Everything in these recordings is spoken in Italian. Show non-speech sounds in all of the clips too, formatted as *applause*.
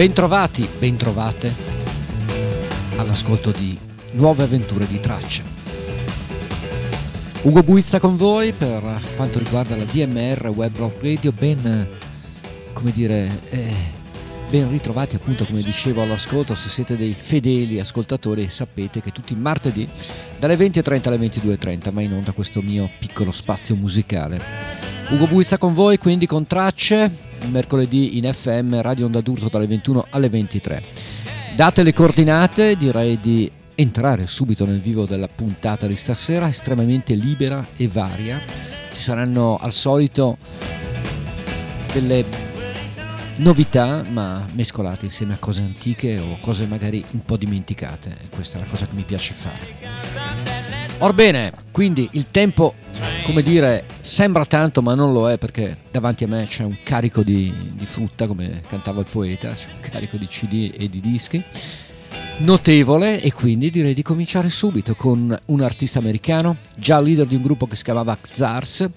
Bentrovati, bentrovate all'ascolto di Nuove avventure di tracce. Ugo Buizza con voi per quanto riguarda la DMR Web Rock Radio, ben, come dire, eh, ben ritrovati appunto come dicevo all'ascolto, se siete dei fedeli ascoltatori sapete che tutti i martedì dalle 20.30 alle 22.30 ma in onda questo mio piccolo spazio musicale. Ugo Buizza con voi quindi con tracce, mercoledì in FM Radio Onda d'Urto dalle 21 alle 23. Date le coordinate, direi di entrare subito nel vivo della puntata di stasera, estremamente libera e varia. Ci saranno al solito delle novità, ma mescolate insieme a cose antiche o cose magari un po' dimenticate. Questa è la cosa che mi piace fare. Orbene, quindi il tempo, come dire, sembra tanto ma non lo è perché davanti a me c'è un carico di, di frutta, come cantava il poeta, c'è un carico di CD e di dischi notevole e quindi direi di cominciare subito con un artista americano, già leader di un gruppo che si chiamava Xars,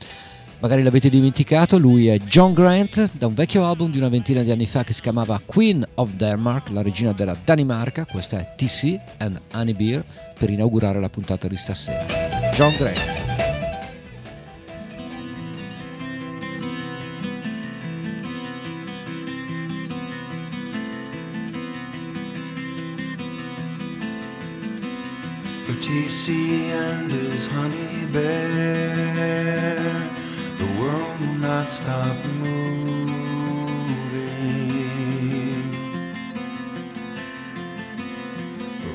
magari l'avete dimenticato, lui è John Grant, da un vecchio album di una ventina di anni fa che si chiamava Queen of Denmark, la regina della Danimarca, questa è TC and Honey Beer, per inaugurare la puntata di stasera. John. For TC and his honey bear, world will not stop moving.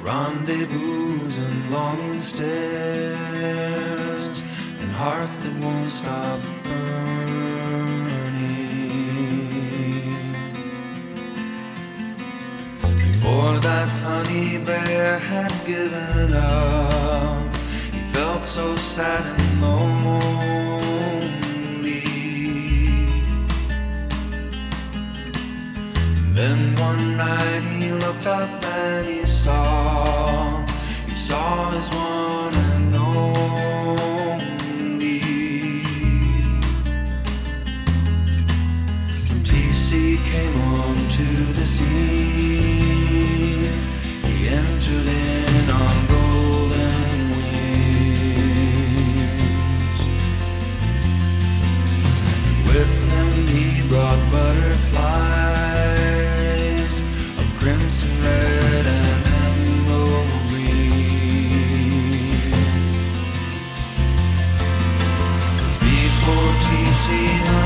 rendezvous and longing stares and hearts that won't stop burning. Before that honey bear had given up, he felt so sad and lonely. Then one night he looked up and he saw, he saw his one and only. When TC came onto the scene, he entered in on golden wings. With him he brought butterflies see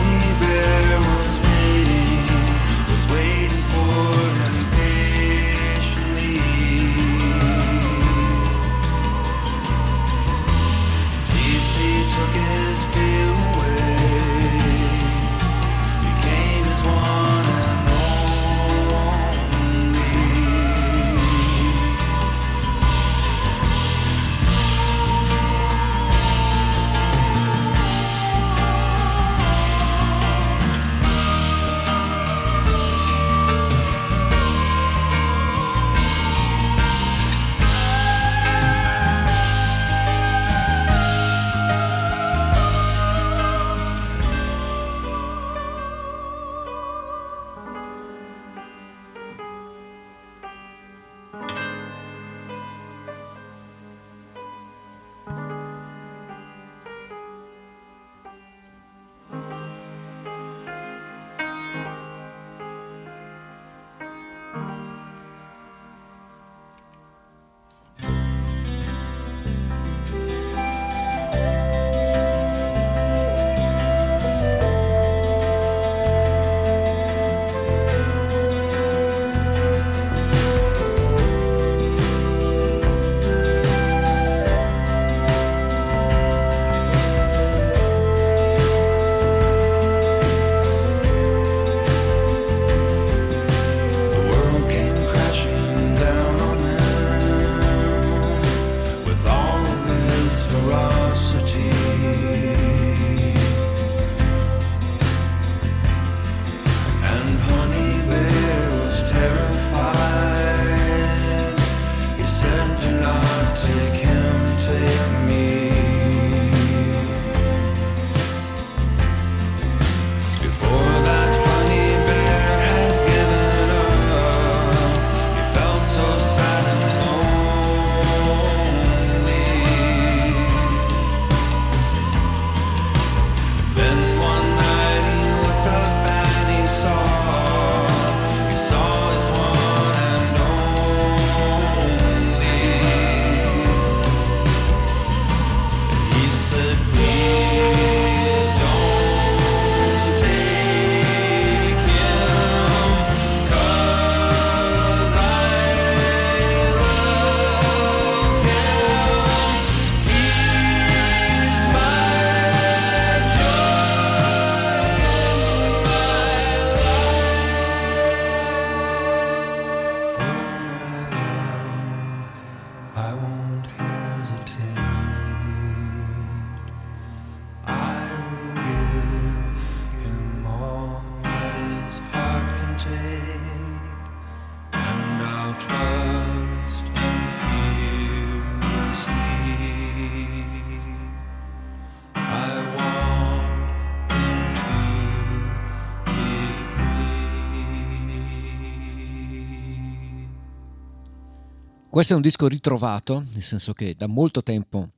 Questo è un disco ritrovato, nel senso che da molto tempo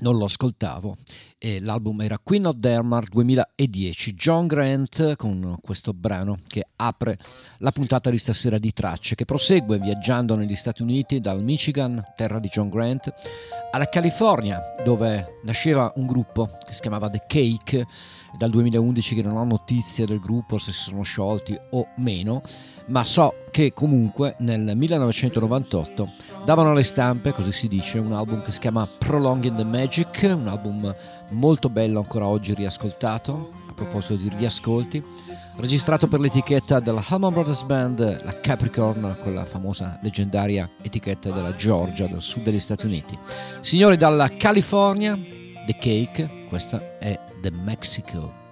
non lo ascoltavo e l'album era Queen of Denmark 2010 John Grant con questo brano che apre la puntata di stasera di tracce che prosegue viaggiando negli Stati Uniti dal Michigan, terra di John Grant alla California dove nasceva un gruppo che si chiamava The Cake dal 2011 che non ho notizie del gruppo se si sono sciolti o meno ma so che comunque nel 1998 davano alle stampe, così si dice, un album che si chiama Prolonging the Magic, un album molto bello ancora oggi riascoltato, a proposito di riascolti, registrato per l'etichetta della Allman Brothers Band, la Capricorn, quella famosa leggendaria etichetta della Georgia, del sud degli Stati Uniti. Signori dalla California, The Cake, questa è Mexico.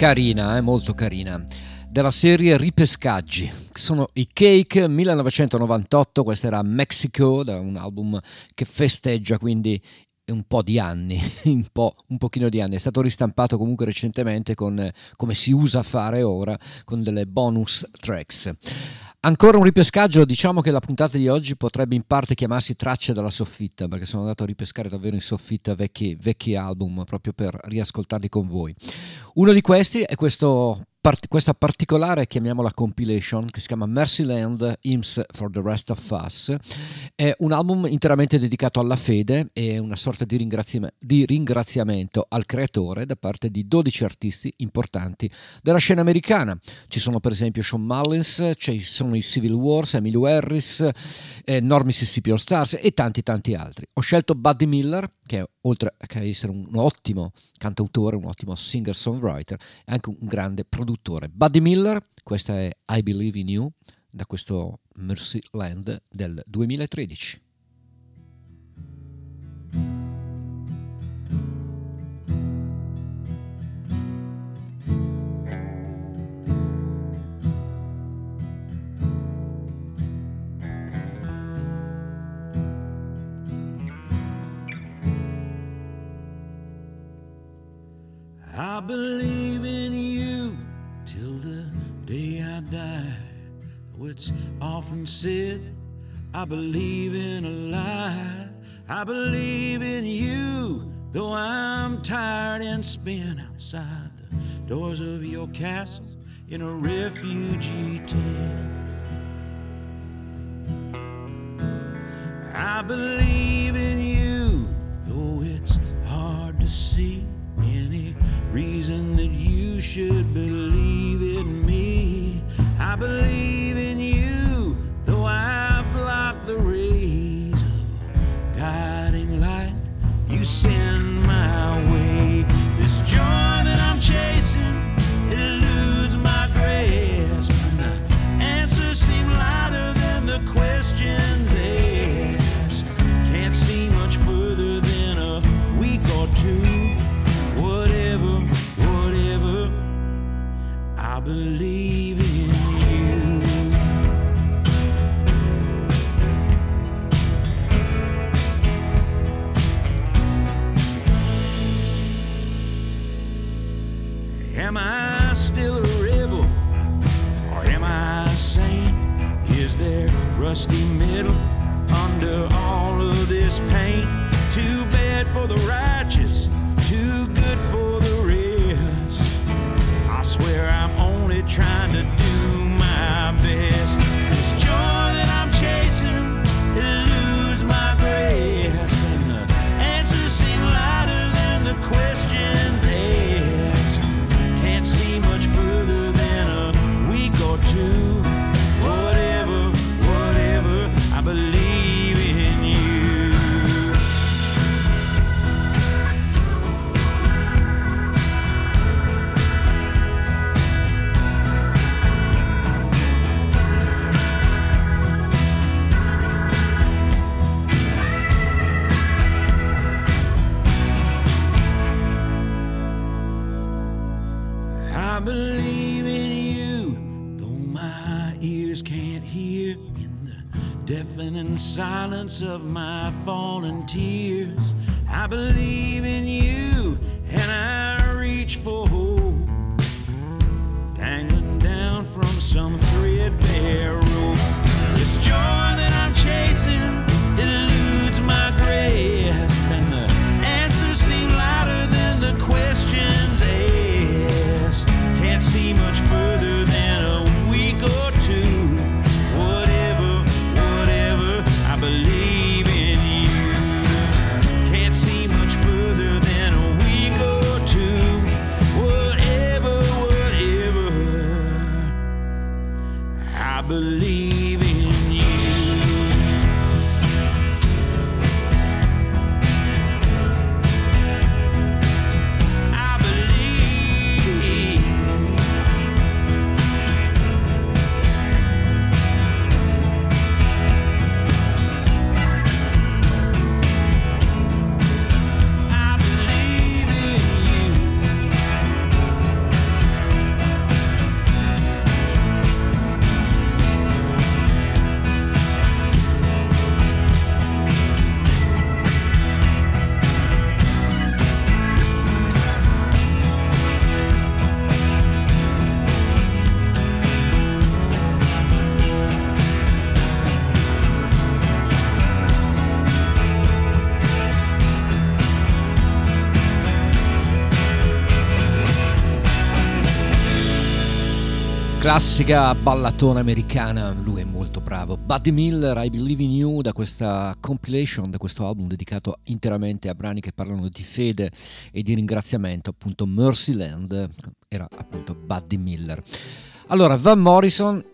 Carina, eh, molto carina. Della serie Ripescaggi. Sono i Cake 1998, questo era Mexico, da un album che festeggia quindi un po' di anni, *laughs* un, po', un pochino di anni. È stato ristampato comunque recentemente con, come si usa fare ora, con delle bonus tracks. Ancora un ripescaggio, diciamo che la puntata di oggi potrebbe in parte chiamarsi Tracce dalla soffitta, perché sono andato a ripescare davvero in soffitta vecchi, vecchi album proprio per riascoltarli con voi. Uno di questi è questo part- questa particolare, chiamiamola compilation, che si chiama Mercyland Hymns for the Rest of Us. È un album interamente dedicato alla fede e una sorta di, ringraziam- di ringraziamento al creatore da parte di 12 artisti importanti della scena americana. Ci sono per esempio Sean Mullins, ci sono i Civil Wars, Emilio Harris, eh, North Mississippi All Stars e tanti tanti altri. Ho scelto Buddy Miller, che oltre a essere un ottimo cantautore, un ottimo singer-songwriter, è anche un grande produttore. Buddy Miller, questa è I Believe in You, da questo Mercy Land del 2013. I believe in you I die. Though it's often said, I believe in a lie. I believe in you, though I'm tired and spent outside the doors of your castle in a refugee tent. I believe in you, though it's hard to see any reason that you should believe in me. I believe in you, though I block the rays of guiding light you send must silence of my fallen tears. I believe in you, classica ballatona americana, lui è molto bravo. Buddy Miller, I Believe in You, da questa compilation, da questo album dedicato interamente a brani che parlano di fede e di ringraziamento, appunto Mercyland, era appunto Buddy Miller. Allora, Van Morrison,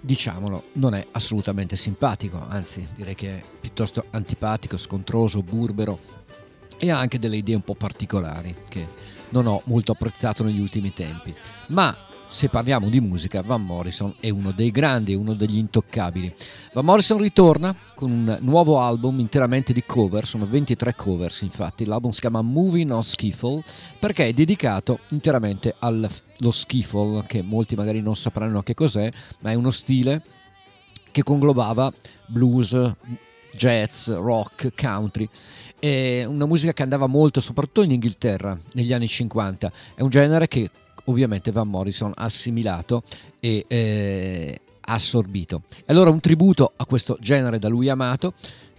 diciamolo, non è assolutamente simpatico, anzi direi che è piuttosto antipatico, scontroso, burbero e ha anche delle idee un po' particolari che non ho molto apprezzato negli ultimi tempi. Ma se parliamo di musica, Van Morrison è uno dei grandi, uno degli intoccabili. Van Morrison ritorna con un nuovo album interamente di cover, sono 23 covers infatti, l'album si chiama Moving on Skiffle perché è dedicato interamente allo skiffle, che molti magari non sapranno che cos'è, ma è uno stile che conglobava blues, jazz, rock, country. È una musica che andava molto soprattutto in Inghilterra negli anni 50. È un genere che ovviamente Van Morrison assimilato e eh, assorbito. Allora un tributo a questo genere da lui amato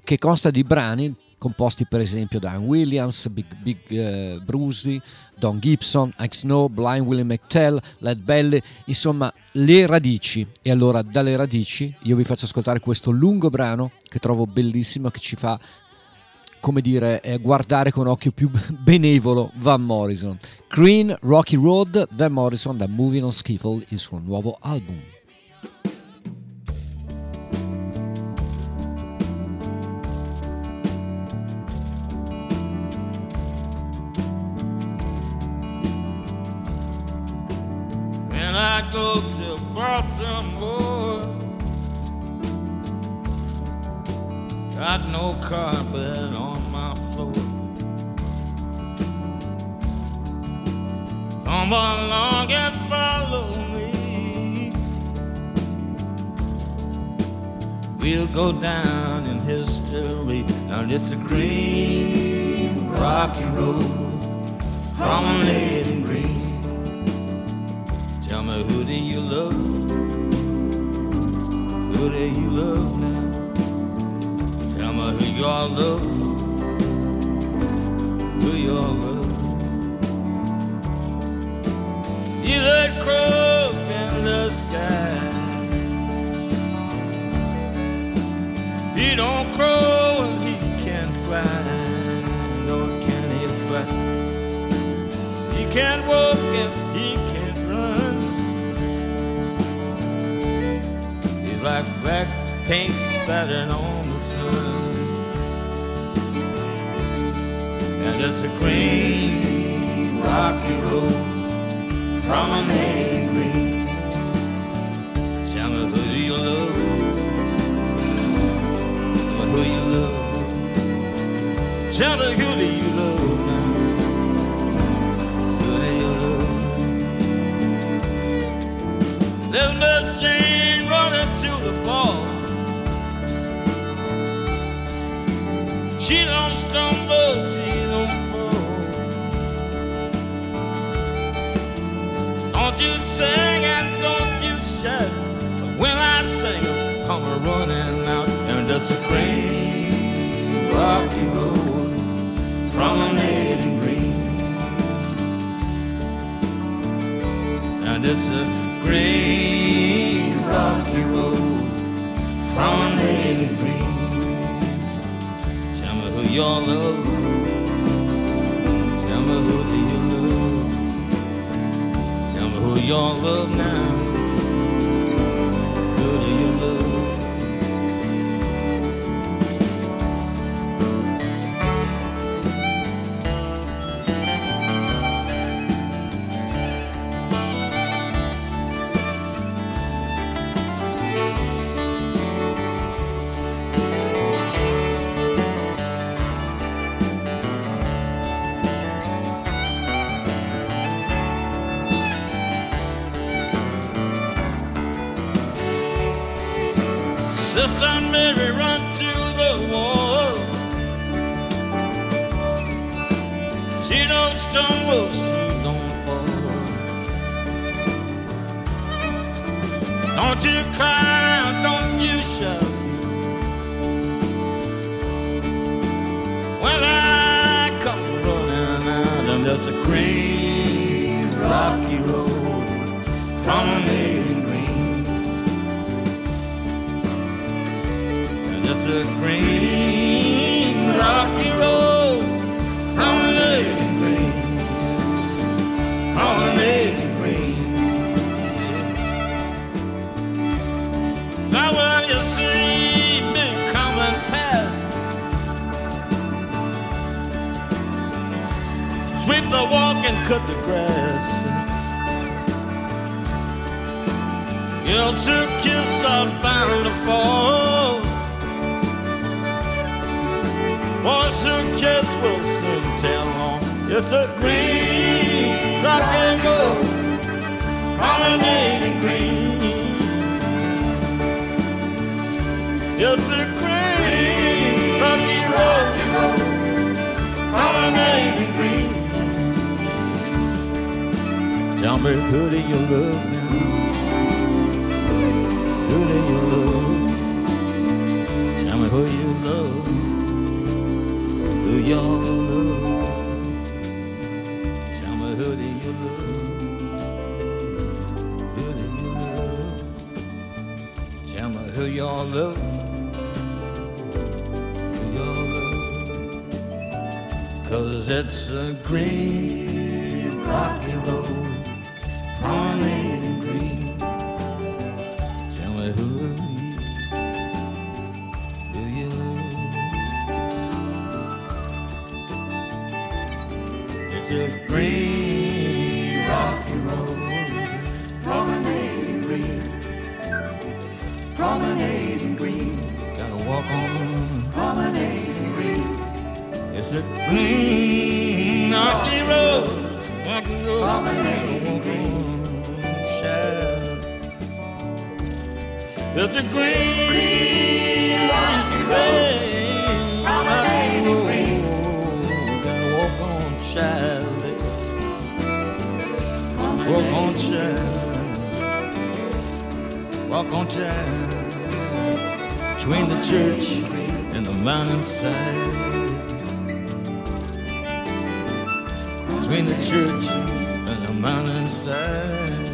che consta di brani composti per esempio da Ann Williams, Big, Big uh, Brucey, Don Gibson, Ike Snow, Blind Willie McTell, Led Belly, insomma le radici. E allora dalle radici io vi faccio ascoltare questo lungo brano che trovo bellissimo, che ci fa come dire, guardare con occhio più *laughs* benevolo Van Morrison. Green Rocky Road, Van Morrison da Moving on Skiffle, il suo nuovo album. I go to Baltimore Got no carpet on Come along and follow me. We'll go down in history, and it's a green, rocky road, promenade and green. Tell me, who do you love? Who do you love now? Tell me who you all love, who you all love. That in the sky. He don't crow and he can't fly, nor can he fly. He can't walk and he can't run. He's like black paint spattered on the sun. And it's a green, rocky road from a main green. Tell me who you love? Tell me who you love? Tell me who do you you. But when I sing, come a running out, and it's a green, rocky road, promenade and green. And it's a green, rocky road, promenade and green. Tell me who your love. Tell me who do you love. Tell me who your love now. Cut the grass. It's a kiss I'm bound to fall. Voice a kiss will soon tell on. It's a green rock and roll, promenading green. It's a green rocky road, Tell me who do you love now? Who do you love? Tell me who you love. Who y'all love? Tell me who do you love? Who do you love? Tell me who y'all love. Who y'all love? Cause it's a green mountainside. Between the church and the mountainside.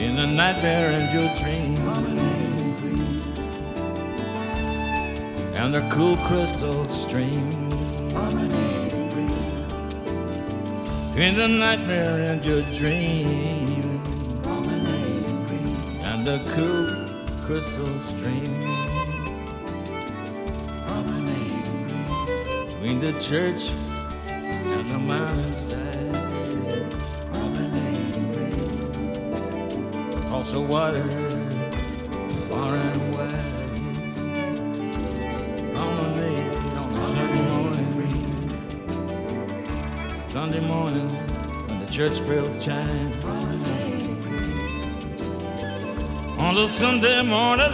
In the nightmare and your dream. And the cool crystal stream. In the nightmare and your dream. The cool crystal stream. Between the church and the mountainside. Also water far and wide. Promenade on a Sunday morning. Sunday morning when the church bells chime. On the Sunday morning,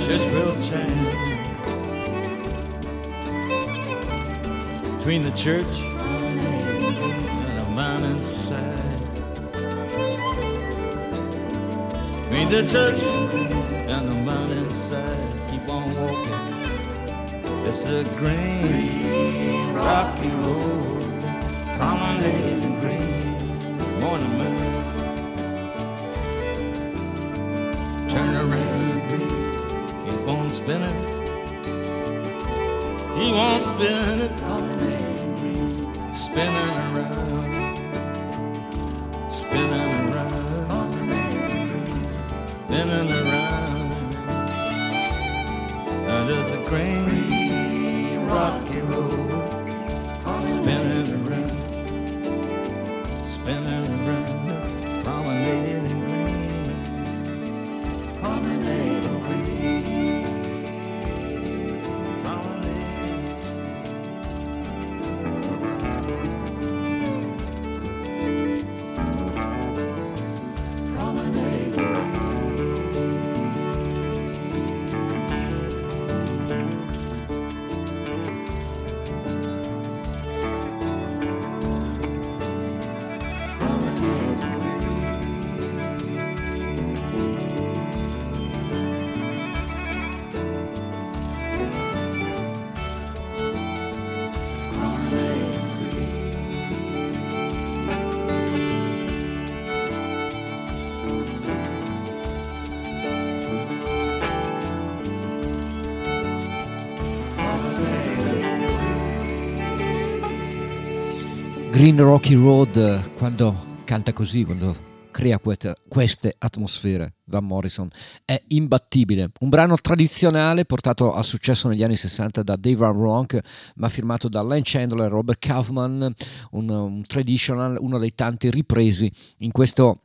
church bell chime. Between the church and the mountainside. Between the church and the mountainside, keep on walking. It's the green, rocky road, spinning around. Spinning around. Under the green Green Rocky Road quando canta così, quando crea queste atmosfere. Van Morrison è imbattibile. Un brano tradizionale portato al successo negli anni 60 da Dave Ronk, ma firmato da Len Chandler e Robert Kaufman, un, un traditional, uno dei tanti ripresi in questo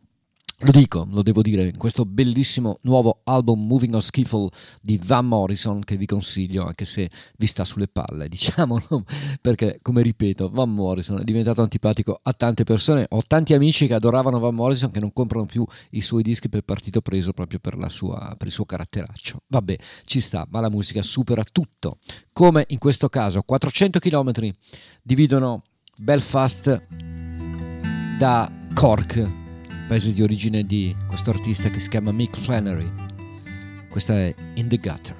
lo dico, lo devo dire, in questo bellissimo nuovo album Moving on Skiffle di Van Morrison che vi consiglio anche se vi sta sulle palle, *laughs* diciamolo, perché come ripeto, Van Morrison è diventato antipatico a tante persone, ho tanti amici che adoravano Van Morrison che non comprano più i suoi dischi per partito preso proprio per, sua, per il suo caratteraccio. Vabbè, ci sta, ma la musica supera tutto, come in questo caso 400 km dividono Belfast da Cork paese di origine di questo artista che si chiama Mick Flannery. Questa è In the Gutter.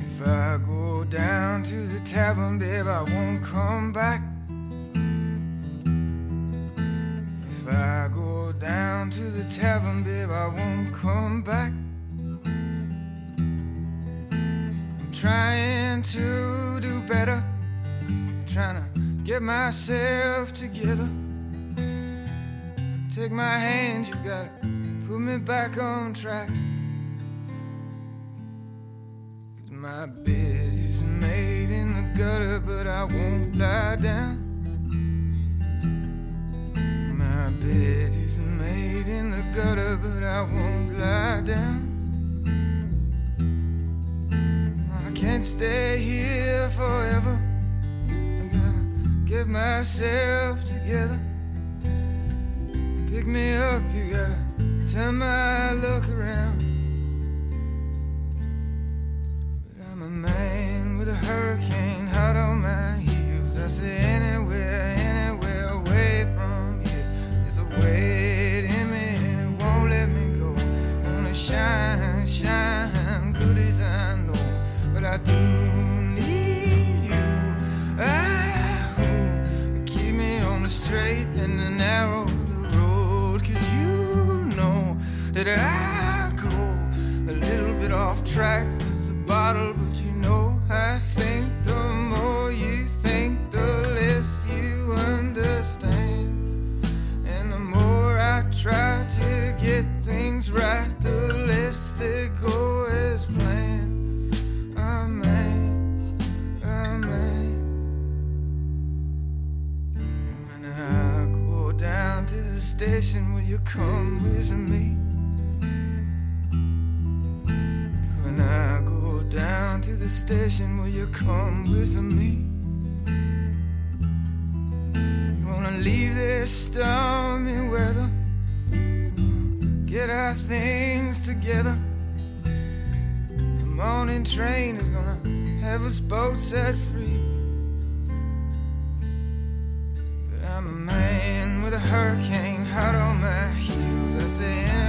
If I go down to the tavern, babe, I won't come back. If I go down to the tavern, babe, I won't come back. I'm trying to do better, trying to get myself together. Take my hand, you gotta put me back on track. Cause my bed is made in the gutter, but I won't lie down. My bed is made in the gutter, but I won't lie down. I can't stay here forever. I gotta get myself together. Pick me up, you gotta turn my look around. But I'm a man with a hurricane hot on my heels. I say anywhere, anywhere away from here. There's a weight in me and it won't let me go. Wanna shine, shine, good as I know, but I do need you. Ah, keep me on the straight and the narrow that I go a little bit off track with the bottle, but you know I think the station, will you come with me? Wanna leave this stormy weather, get our things together. The morning train is gonna have us both set free. But I'm a man with a hurricane hot on my heels. I say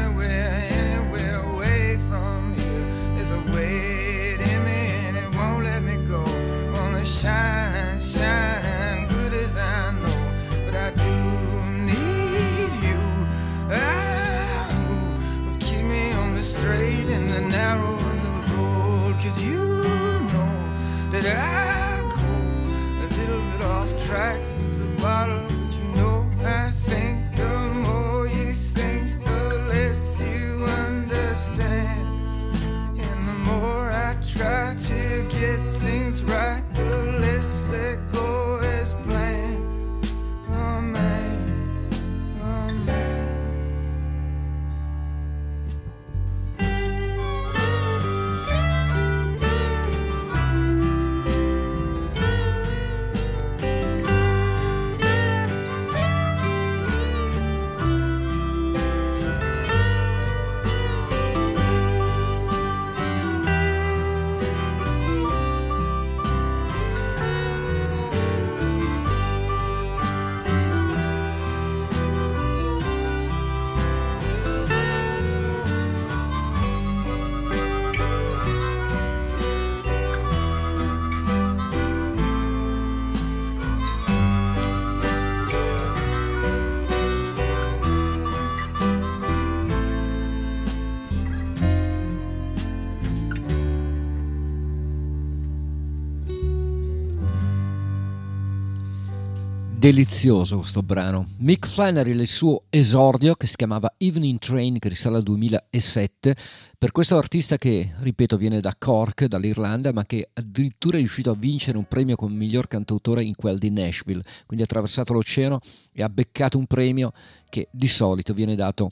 delizioso questo brano. Mick Flannery, il suo esordio che si chiamava Evening Train, che risale al 2007, per questo artista che, ripeto, viene da Cork, dall'Irlanda, ma che addirittura è riuscito a vincere un premio come miglior cantautore in quel di Nashville, quindi ha attraversato l'oceano e ha beccato un premio che di solito viene dato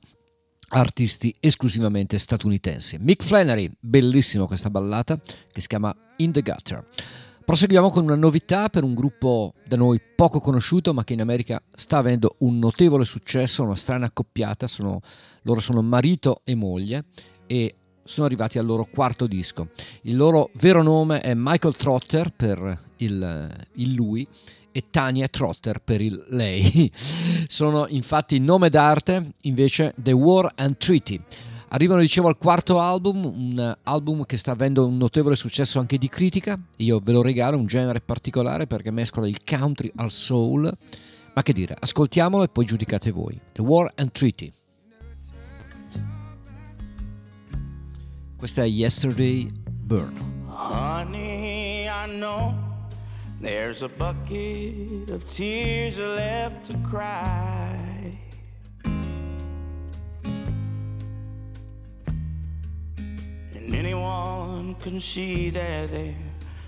a artisti esclusivamente statunitensi. Mick Flannery, bellissimo questa ballata che si chiama In the Gutter. Proseguiamo con una novità per un gruppo da noi poco conosciuto ma che in America sta avendo un notevole successo, una strana accoppiata, sono, loro sono marito e moglie e sono arrivati al loro quarto disco. Il loro vero nome è Michael Trotter per il, il lui e Tania Trotter per il lei. *laughs* sono infatti nome d'arte invece The War and Treaty. Arrivano, dicevo, al quarto album, un album che sta avendo un notevole successo anche di critica. Io ve lo regalo, un genere particolare perché mescola il country al soul. Ma che dire, ascoltiamolo e poi giudicate voi. The War and Treaty. Questa è Yesterday Burn. Honey, I know there's a bucket of tears left to cry. Anyone can see that they're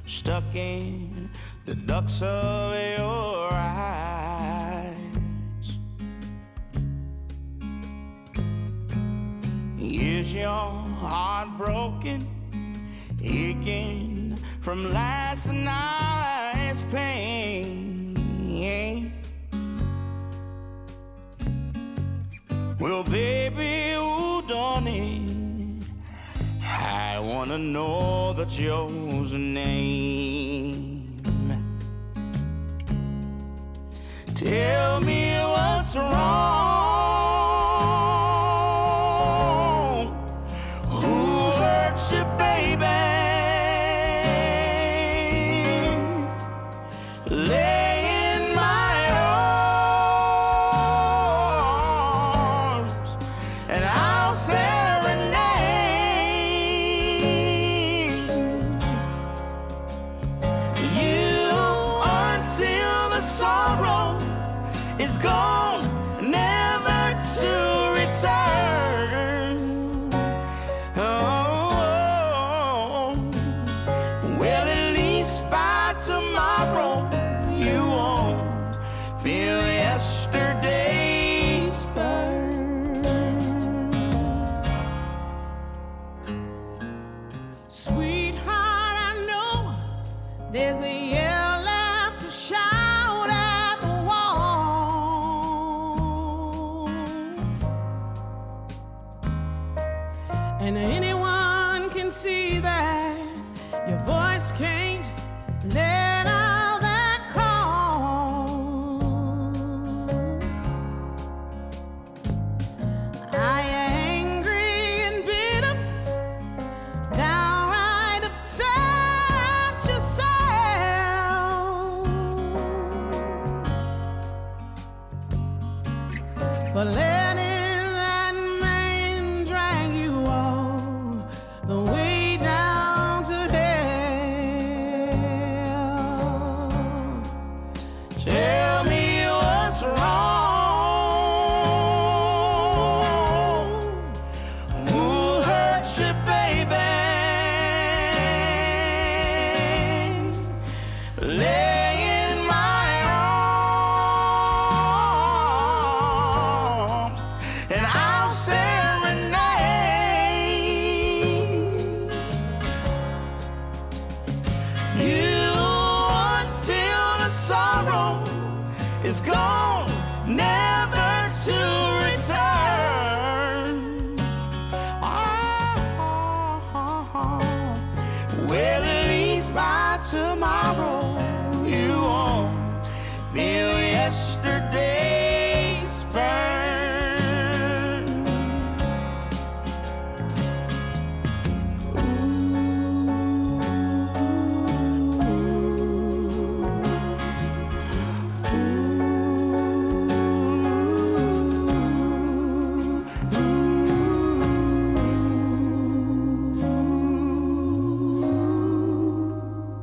stuck in the ducks of your eyes. Is your heart broken, aching from last night's pain? Well, baby, I wanna know the chosen name. Tell me what's wrong.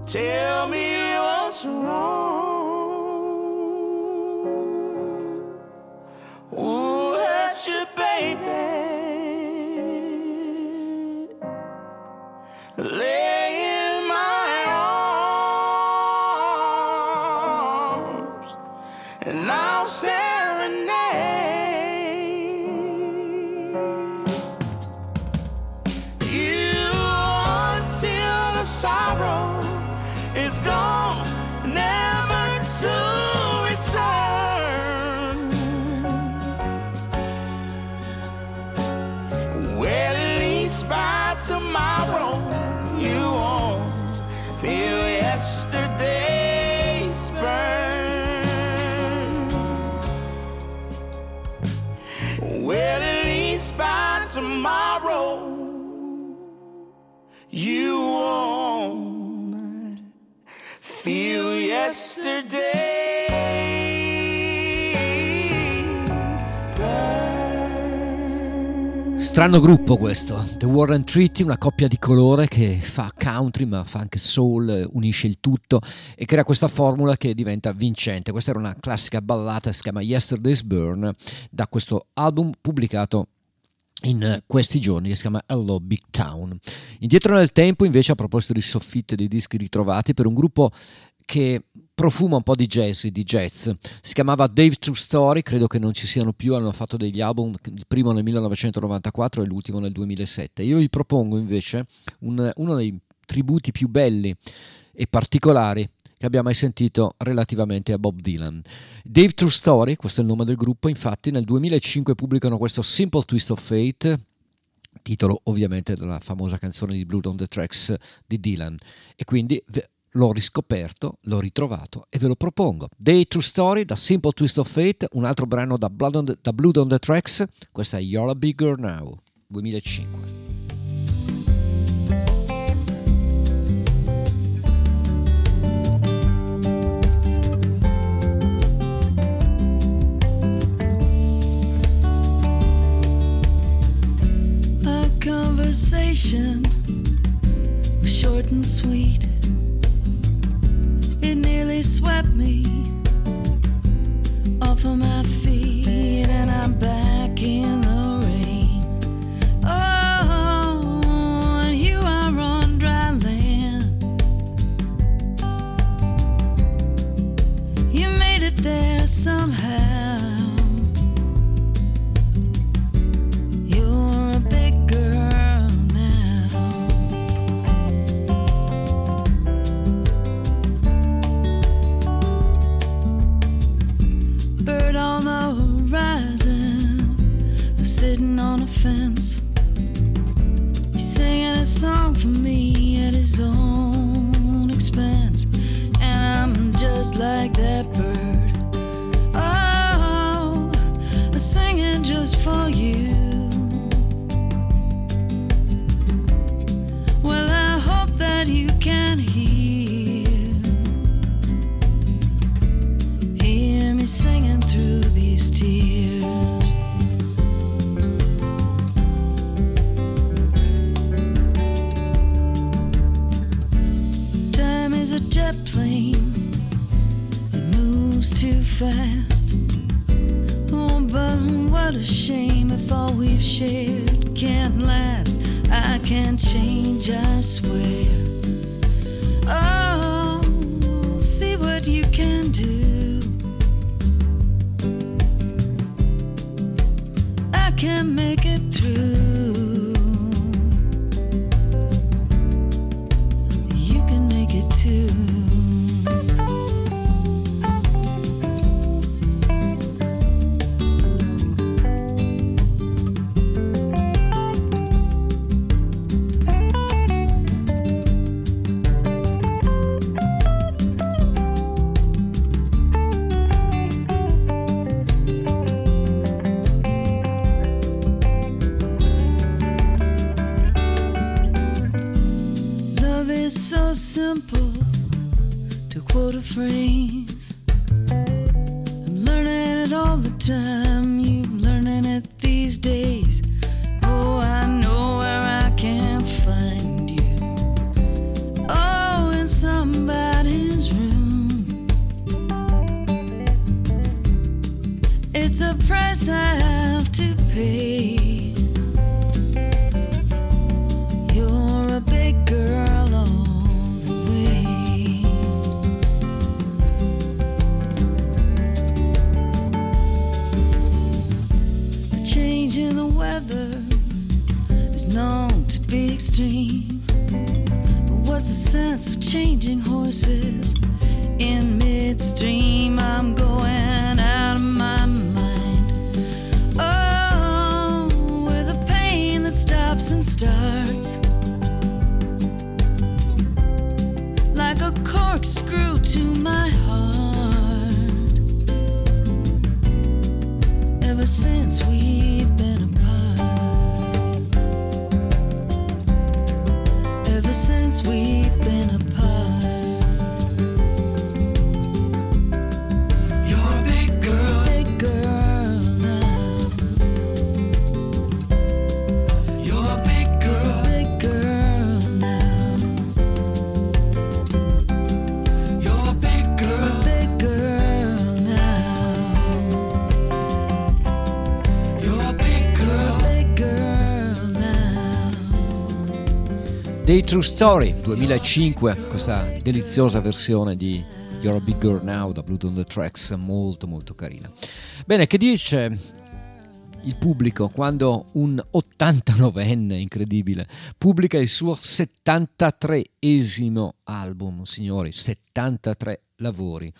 Tell me Strano gruppo questo, The Warren Treaty, una coppia di colore che fa country ma fa anche soul, unisce il tutto e crea questa formula che diventa vincente. Questa era una classica ballata, si chiama Yesterday's Burn, da questo album pubblicato in questi giorni che si chiama Hello Big Town. Indietro nel tempo invece a proposito di soffitte dei dischi ritrovati per un gruppo che profuma un po' di jazz, di jazz. Si chiamava Dave True Story, credo che non ci siano più, hanno fatto degli album, il primo nel 1994 e l'ultimo nel 2007. Io vi propongo invece un- uno dei tributi più belli e particolari che abbia mai sentito relativamente a Bob Dylan. Dave True Story, questo è il nome del gruppo, infatti nel 2005 pubblicano questo Simple Twist of Fate, titolo ovviamente della famosa canzone di Blood on the Tracks di Dylan, e quindi l'ho riscoperto, l'ho ritrovato e ve lo propongo. Day True Story da Simple Twist of Fate, un altro brano da Blood on the, da Blood on the Tracks, questa è You're a Bigger Now, 2005. Our conversation was short and sweet. It nearly swept me off of my feet, and I'm back in the rain. Oh, and you are on dry land. You made it there somehow. You're Bird on the horizon, sitting on a fence. He's singing a song for me at his own expense. And I'm just like that bird. Oh, singing just for you. Well, I hope that you can hear singing through these tears. Time is a jet plane, it moves too fast. Oh, but what a shame if all we've shared can't last. I can't change, I swear. Oh, Dei True Story 2005, questa deliziosa versione di You're a Big Girl Now da Blood on the Tracks, molto molto carina. Bene, che dice il pubblico quando un 89enne incredibile pubblica il suo 73esimo album, signori, 73 lavori.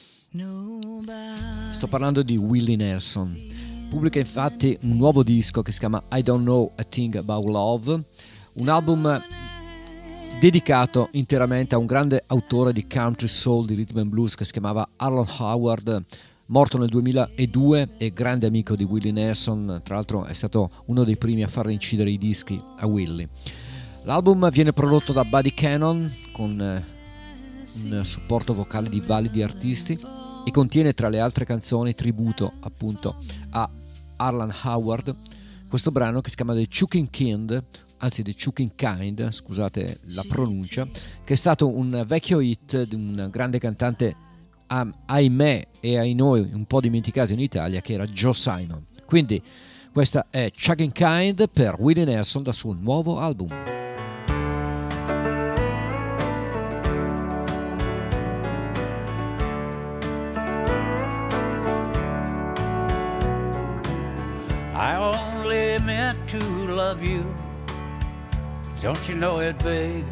Sto parlando di Willie Nelson. Pubblica infatti un nuovo disco che si chiama I Don't Know a Thing About Love, un album dedicato interamente a un grande autore di country soul, di rhythm and blues che si chiamava Arlon Howard, morto nel 2002 e grande amico di Willie Nelson, tra l'altro è stato uno dei primi a far incidere i dischi a Willie. L'album viene prodotto da Buddy Cannon con eh, un supporto vocale di validi artisti e contiene tra le altre canzoni tributo appunto a Arlan Howard, questo brano che si chiama The Chucking Kind, anzi The Chucking Kind, scusate la pronuncia, che è stato un vecchio hit di un grande cantante ah, ahimè e ai noi un po' dimenticato in Italia che era Joe Simon. Quindi questa è Chucking Kind per Willie Nelson dal suo nuovo album. I only meant to love you. Don't you know it, babe?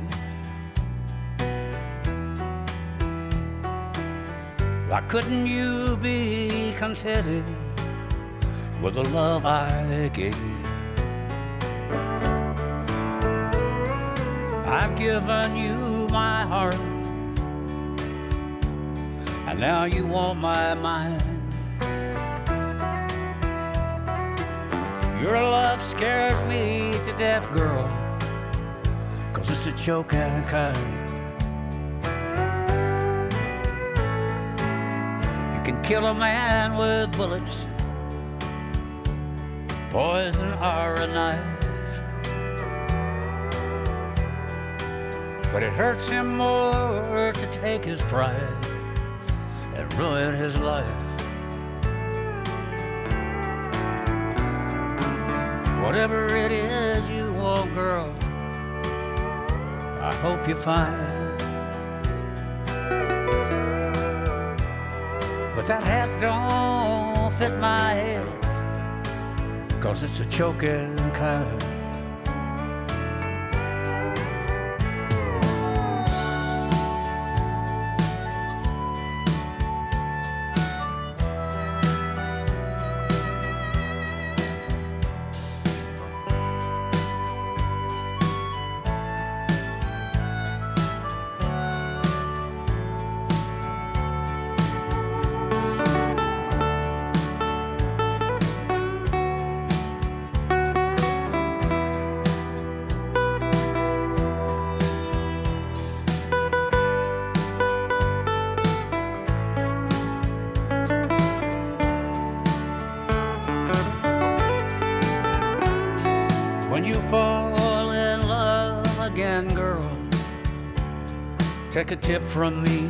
Why couldn't you be contented with the love I gave? I've given you my heart, and now you want my mind. Your love scares me to death, girl, it's a choking kind. You can kill a man with bullets, poison or a knife. But it hurts him more to take his pride and ruin his life. Whatever it is you want, girl, I hope you find. But that hat don't fit my head, cause it's a choking kind. From me.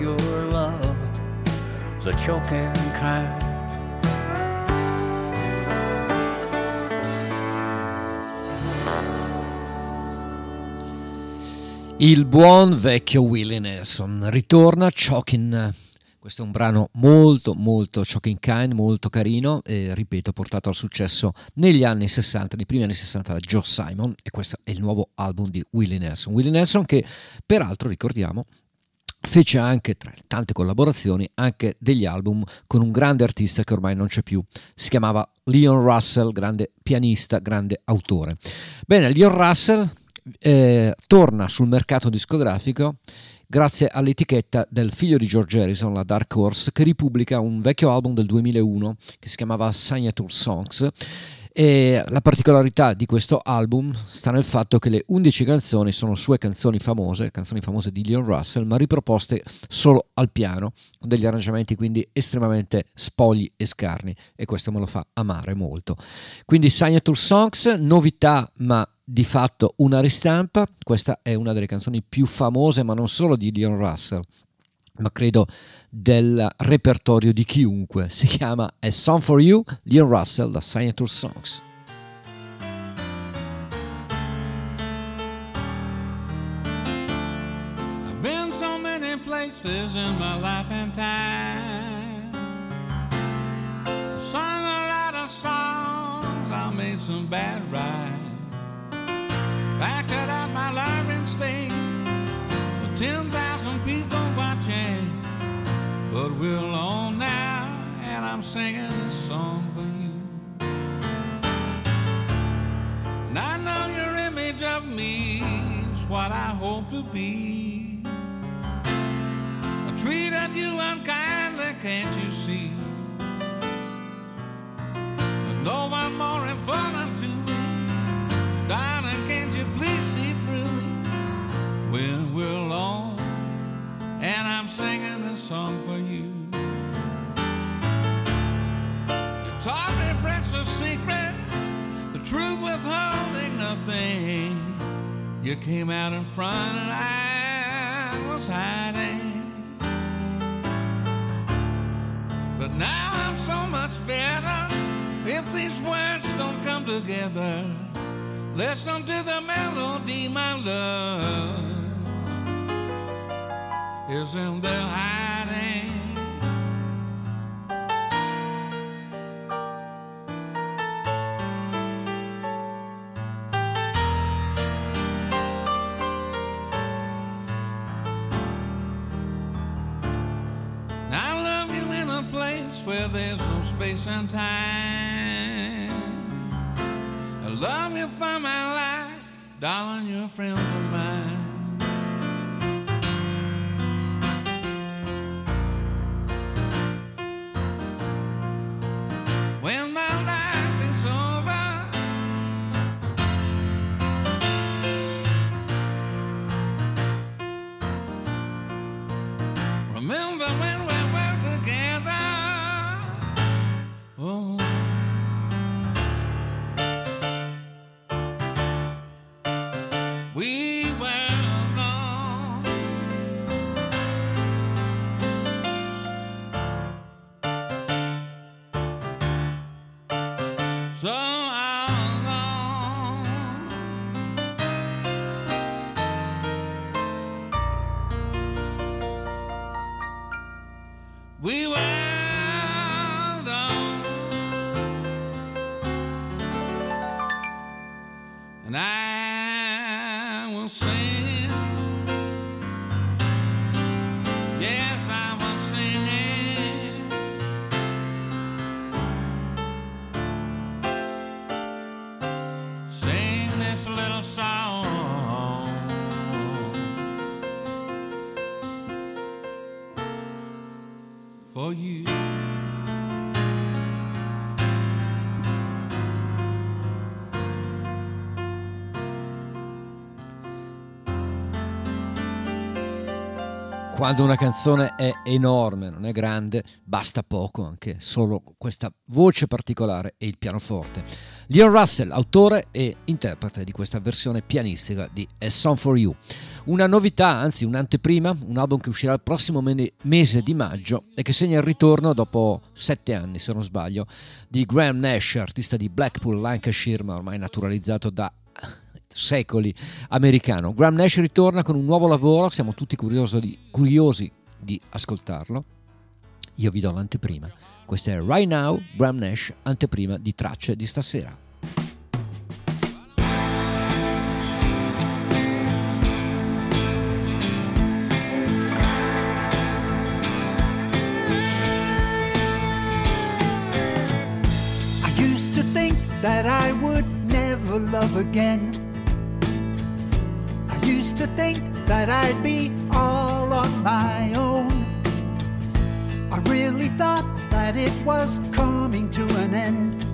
Your love the choking kind. Il buon vecchio Willie Nelson ritorna Choking. Questo è un brano molto molto Choking Kind, molto carino e ripeto portato al successo negli anni 60, nei primi anni 60 da Joe Simon e questo è il nuovo album di Willie Nelson. Willie Nelson che peraltro ricordiamo fece anche tra le tante collaborazioni anche degli album con un grande artista che ormai non c'è più, si chiamava Leon Russell, grande pianista, grande autore. Bene, Leon Russell eh, torna sul mercato discografico grazie all'etichetta del figlio di George Harrison, la Dark Horse, che ripubblica un vecchio album del 2001 che si chiamava Signature Songs. E la particolarità di questo album sta nel fatto che le 11 canzoni sono sue canzoni famose, canzoni famose di Leon Russell, ma riproposte solo al piano, con degli arrangiamenti quindi estremamente spogli e scarni, e questo me lo fa amare molto. Quindi Signature Songs, novità ma di fatto una ristampa, questa è una delle canzoni più famose, ma non solo di Leon Russell, ma credo del repertorio di chiunque. Si chiama A Song for You, Leon Russell, da Signature Songs. Places in my life and time. Sung a lot of songs, I made some bad rhymes. Acted out my life in state with 10,000 people watching. But we're alone now, and I'm singing this song for you. And I know your image of me is what I hope to be. I treated you unkindly, can't you see? There's no one more important to me. Darling, can't you please see through me when we're alone? And I'm singing this song for you. You taught me precious secret, the truth withholding nothing. You came out in front and I was hiding. But now I'm so much better if these words don't come together. Listen to the melody, my love. Is in the hiding. And I love you in a place where there's no space and time. I love you for my life, darling, you're a friend of mine. When my quando una canzone è enorme, non è grande, basta poco anche solo questa voce particolare e il pianoforte. Leon Russell, autore e interprete di questa versione pianistica di A Song for You. Una novità, anzi un'anteprima, un album che uscirà il prossimo mese di maggio e che segna il ritorno dopo sette anni, se non sbaglio, di Graham Nash, artista di Blackpool, Lancashire, ma ormai naturalizzato da secoli americano. Graham Nash ritorna con un nuovo lavoro, siamo tutti di, curiosi di ascoltarlo. Io vi do l'anteprima. Questa è Right Now, Graham Nash, anteprima di tracce di stasera. I used to think that I would never love again. To think that I'd be all on my own. I really thought that it was coming to an end.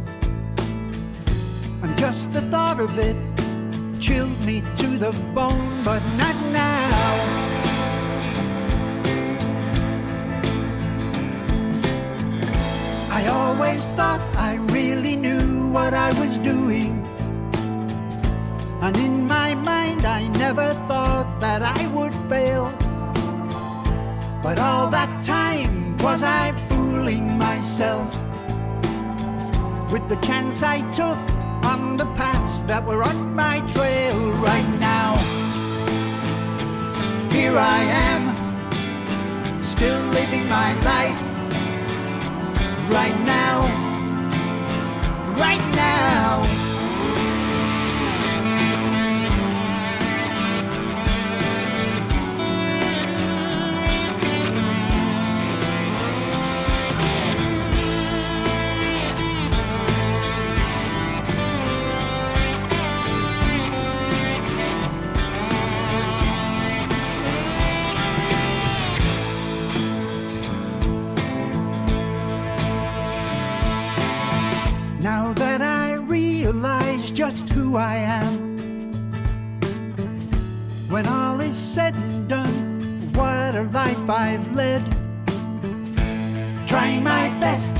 And just the thought of it chilled me to the bone, but not now. I always thought I really knew what I was doing. And in my mind, I never thought that I would fail. But all that time was I fooling myself with the chance I took on the paths that were on my trail right now. Here I am, still living my life right now, right now.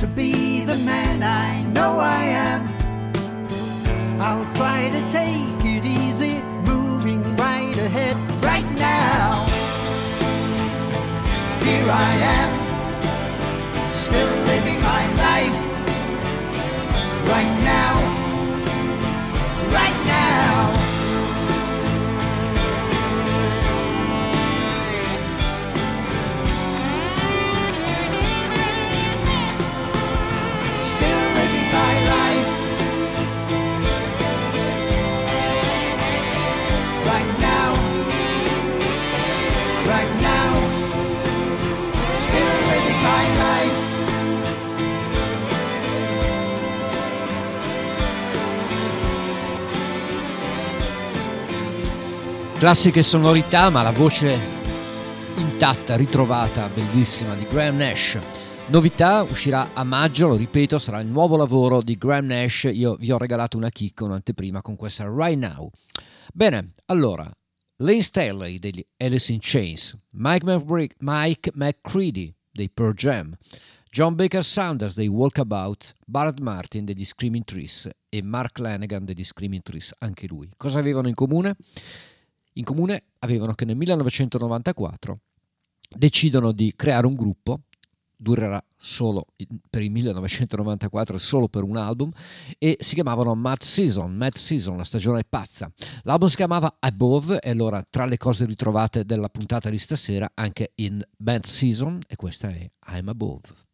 To be the man I know I am. I'll try to take it easy, moving right ahead right now. Here I am, still Classiche sonorità, ma la voce intatta, ritrovata, bellissima di Graham Nash. Novità uscirà a maggio, lo ripeto, sarà il nuovo lavoro di Graham Nash. Io vi ho regalato una chicca, un'anteprima con questa Right Now. Bene, allora, Lane Staley degli Alice in Chains, Mike, McBrick, Mike McCready dei Pearl Jam, John Baker Saunders dei Walkabout, Barrett Martin degli Screaming Trees e Mark Lanegan degli Screaming Trees, anche lui. Cosa avevano in comune? In comune avevano che nel 1994 decidono di creare un gruppo, durerà solo per il 1994, solo per un album, e si chiamavano Mad Season, Mad Season, la stagione pazza. L'album si chiamava Above e allora tra le cose ritrovate della puntata di stasera anche in Mad Season e questa è I'm Above.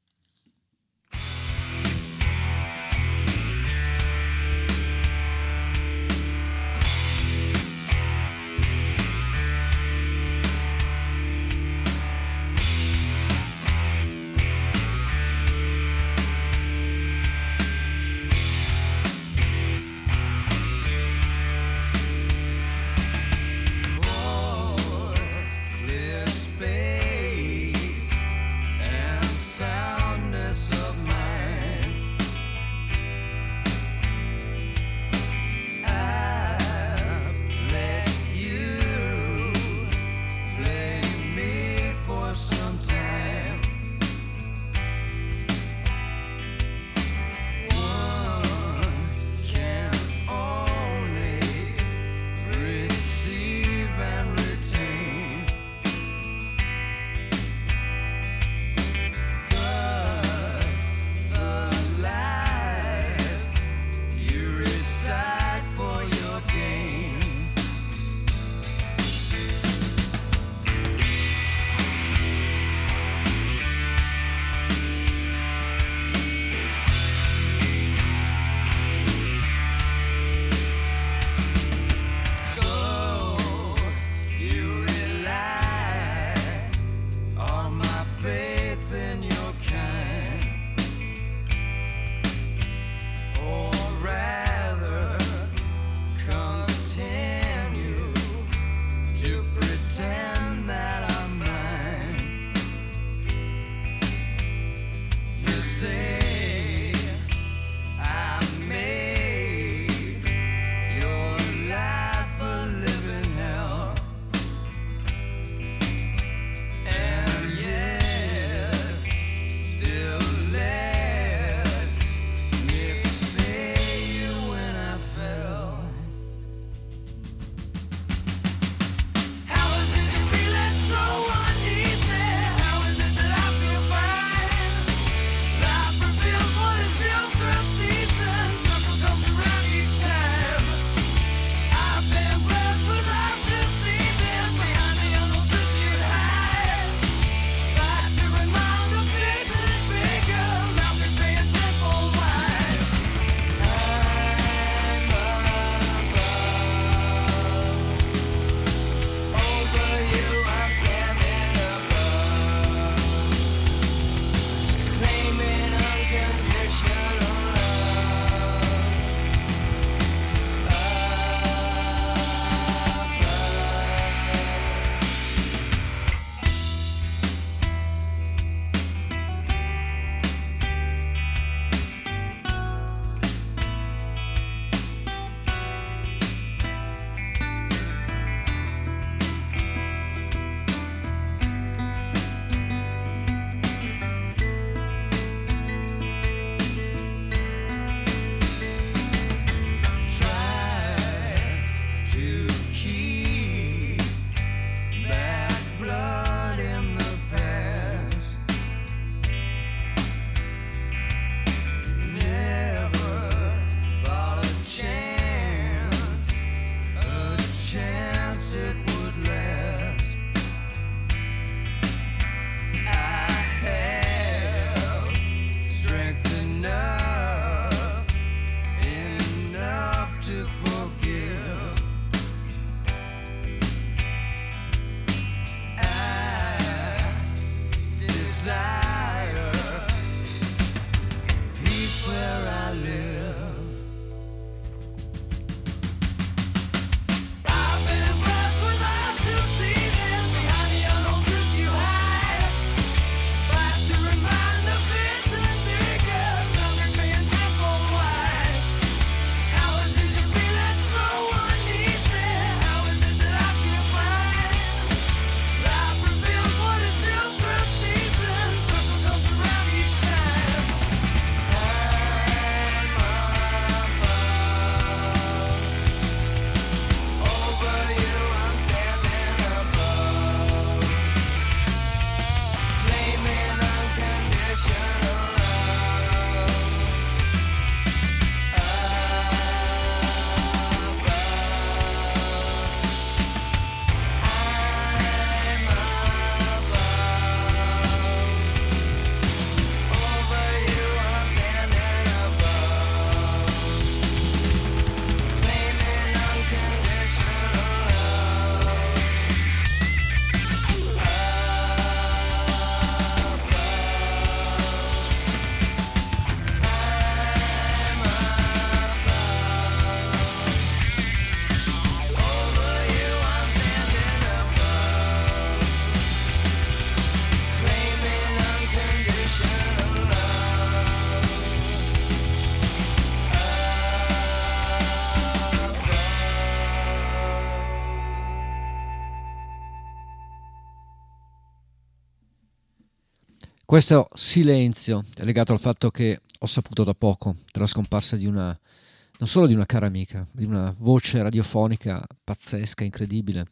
Questo silenzio è legato al fatto che ho saputo da poco della scomparsa di una, non solo di una cara amica, di una voce radiofonica pazzesca, incredibile,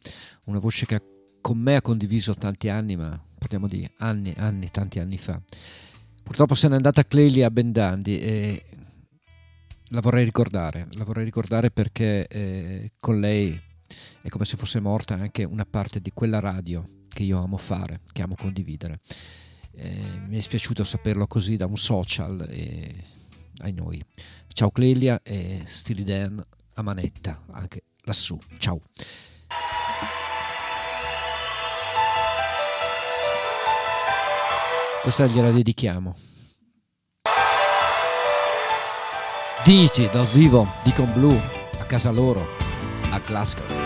una voce che con me ha condiviso tanti anni, ma parliamo di anni, anni, tanti anni fa. Purtroppo se n'è andata Clelia a Bendandi e la vorrei ricordare, la vorrei ricordare perché eh, con lei è come se fosse morta anche una parte di quella radio che io amo fare, che amo condividere. Eh, mi è spiaciuto saperlo così da un social e ai noi. Ciao Clelia e Stili Dan a manetta anche lassù. Ciao. Questa gliela dedichiamo. Diti dal vivo, Dicon Blue, a casa loro, a Glasgow.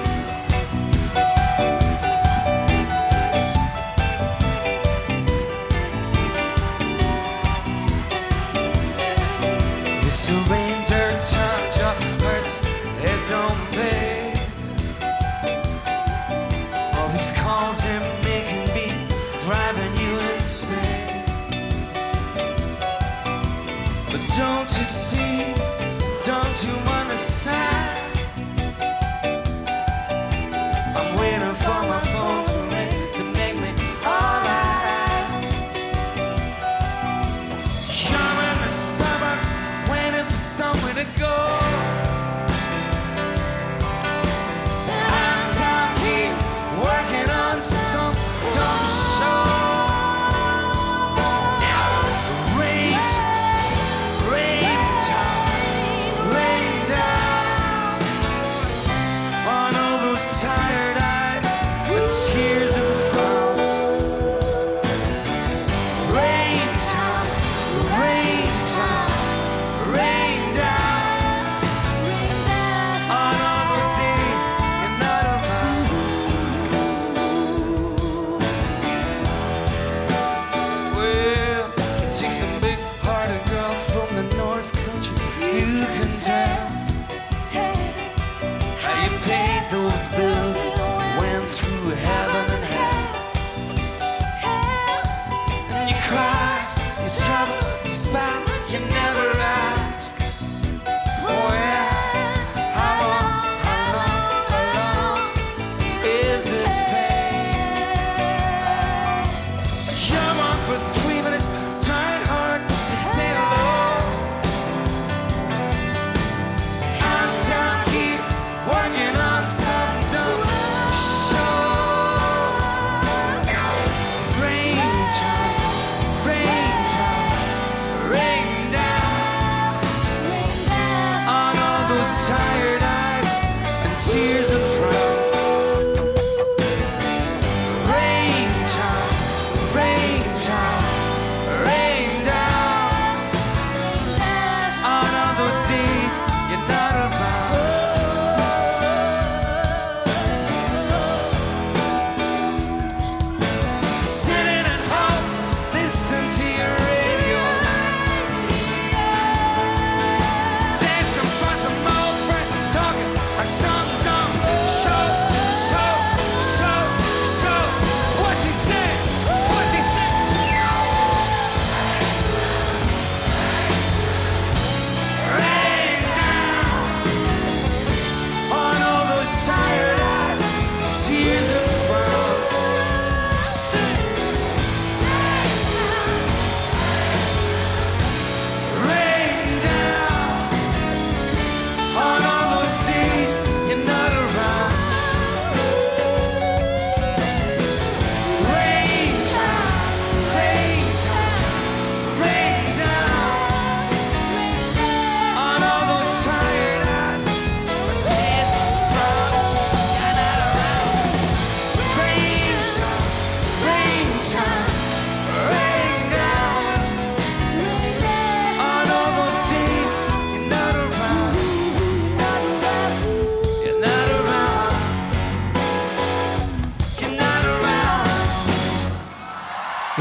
surrender.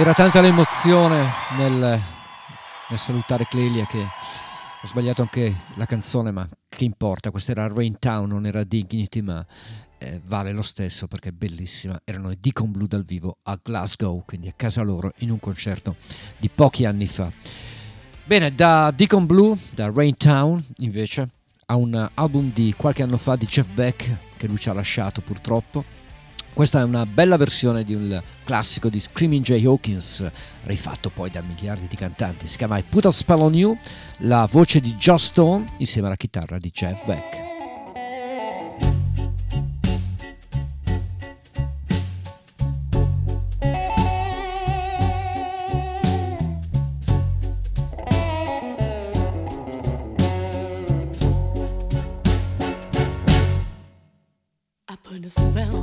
Era tanta l'emozione nel, nel salutare Clelia che ho sbagliato anche la canzone, ma che importa, questa era Rain Town, non era Dignity, ma eh, vale lo stesso perché è bellissima. Erano i Deacon Blue dal vivo a Glasgow, quindi a casa loro, in un concerto di pochi anni fa. Bene, da Deacon Blue, da Rain Town invece, a un album di qualche anno fa di Jeff Beck, che lui ci ha lasciato purtroppo, questa è una bella versione di un classico di Screaming Jay Hawkins, rifatto poi da miliardi di cantanti. Si chiama I Put a Spell on You, la voce di Joss Stone insieme alla chitarra di Jeff Beck. Spell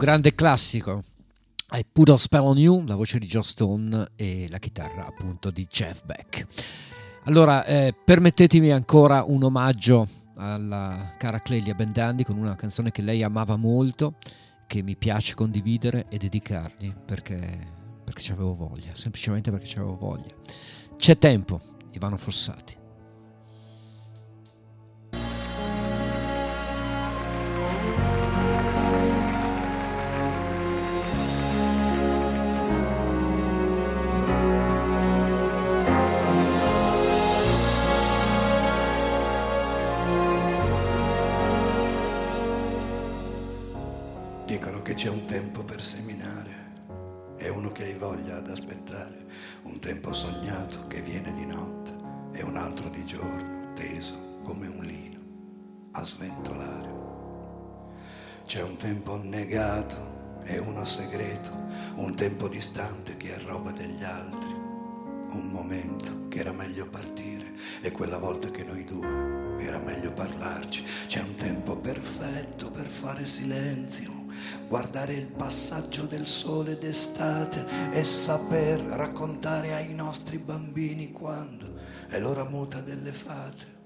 grande classico. I Put a Spell on You, la voce di Joe Stone e la chitarra appunto di Jeff Beck. Allora, eh, permettetemi ancora un omaggio alla cara Clelia Bendandi con una canzone che lei amava molto, che mi piace condividere e dedicargli perché, perché ci avevo voglia, semplicemente perché ci avevo voglia. C'è tempo, Ivano Fossati. C'è un tempo per seminare. E uno che hai voglia ad aspettare, un tempo sognato che viene di notte. E un altro di giorno, teso come un lino a sventolare. C'è un tempo negato e uno segreto, un tempo distante che è roba degli altri, un momento che era meglio partire. E quella volta che noi due era meglio parlarci. C'è un tempo perfetto per fare silenzio, guardare il passaggio del sole d'estate e saper raccontare ai nostri bambini quando è l'ora muta delle fate.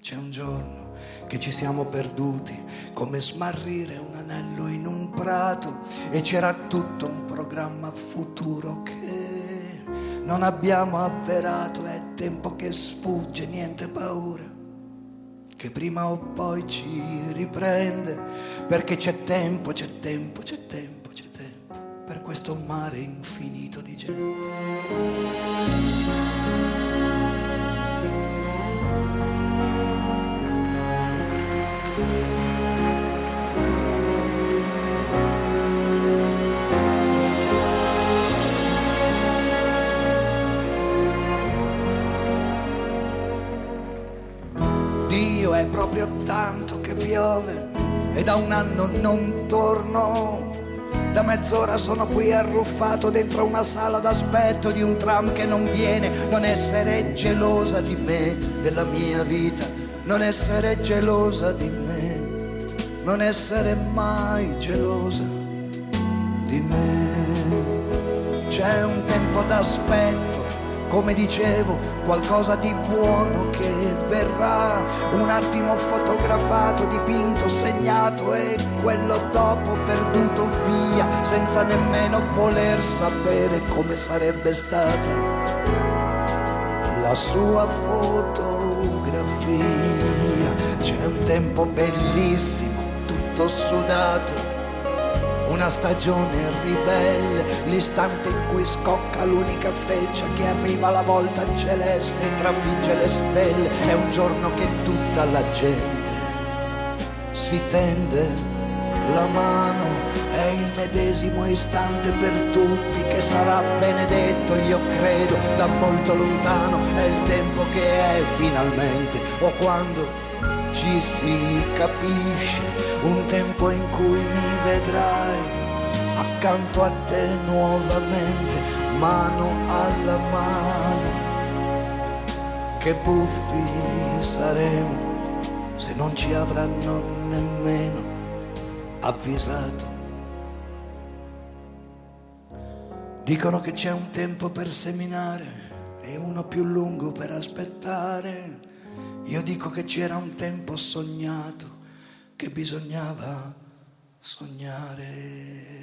C'è un giorno che ci siamo perduti come smarrire un anello in un prato e c'era tutto un programma futuro che non abbiamo avverato, è tempo che sfugge, niente paura, che prima o poi ci riprende, perché c'è tempo, c'è tempo, c'è tempo, c'è tempo, per questo mare infinito di gente. È proprio tanto che piove e da un anno non torno. Da mezz'ora sono qui arruffato dentro una sala d'aspetto di un tram che non viene. Non essere gelosa di me, della mia vita, non essere gelosa di me, non essere mai gelosa di me. C'è un tempo d'aspetto come dicevo, qualcosa di buono che verrà, un attimo fotografato, dipinto, segnato e quello dopo perduto via, senza nemmeno voler sapere come sarebbe stata la sua fotografia. C'è un tempo bellissimo, tutto sudato una stagione ribelle, l'istante in cui scocca l'unica freccia che arriva alla volta celeste e trafigge le stelle, è un giorno che tutta la gente si tende la mano, è il medesimo istante per tutti che sarà benedetto, io credo, da molto lontano, è il tempo che è finalmente, o quando ci si capisce un tempo in cui mi vedrai accanto a te nuovamente, mano alla mano. Che buffi saremo se non ci avranno nemmeno avvisato. Dicono che c'è un tempo per seminare e uno più lungo per aspettare. Io dico che c'era un tempo sognato che bisognava sognare.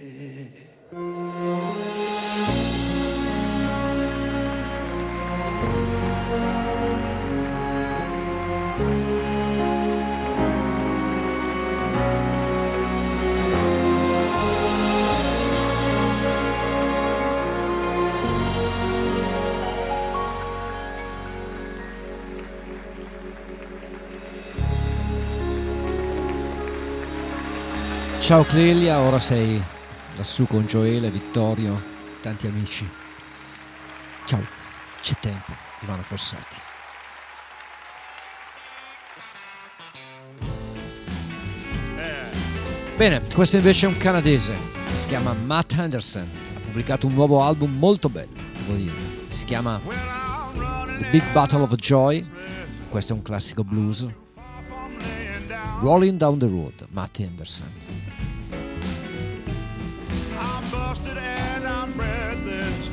Ciao Clelia, ora sei lassù con Gioele, Vittorio, tanti amici. Ciao, c'è tempo, Ivano Fossati. Bene, questo invece è un canadese, si chiama Matt Henderson, ha pubblicato un nuovo album molto bello, devo dire. Si chiama The Big Battle of Joy, questo è un classico blues. Rolling Down the Road, Matt Henderson. I'm busted and I'm breathless.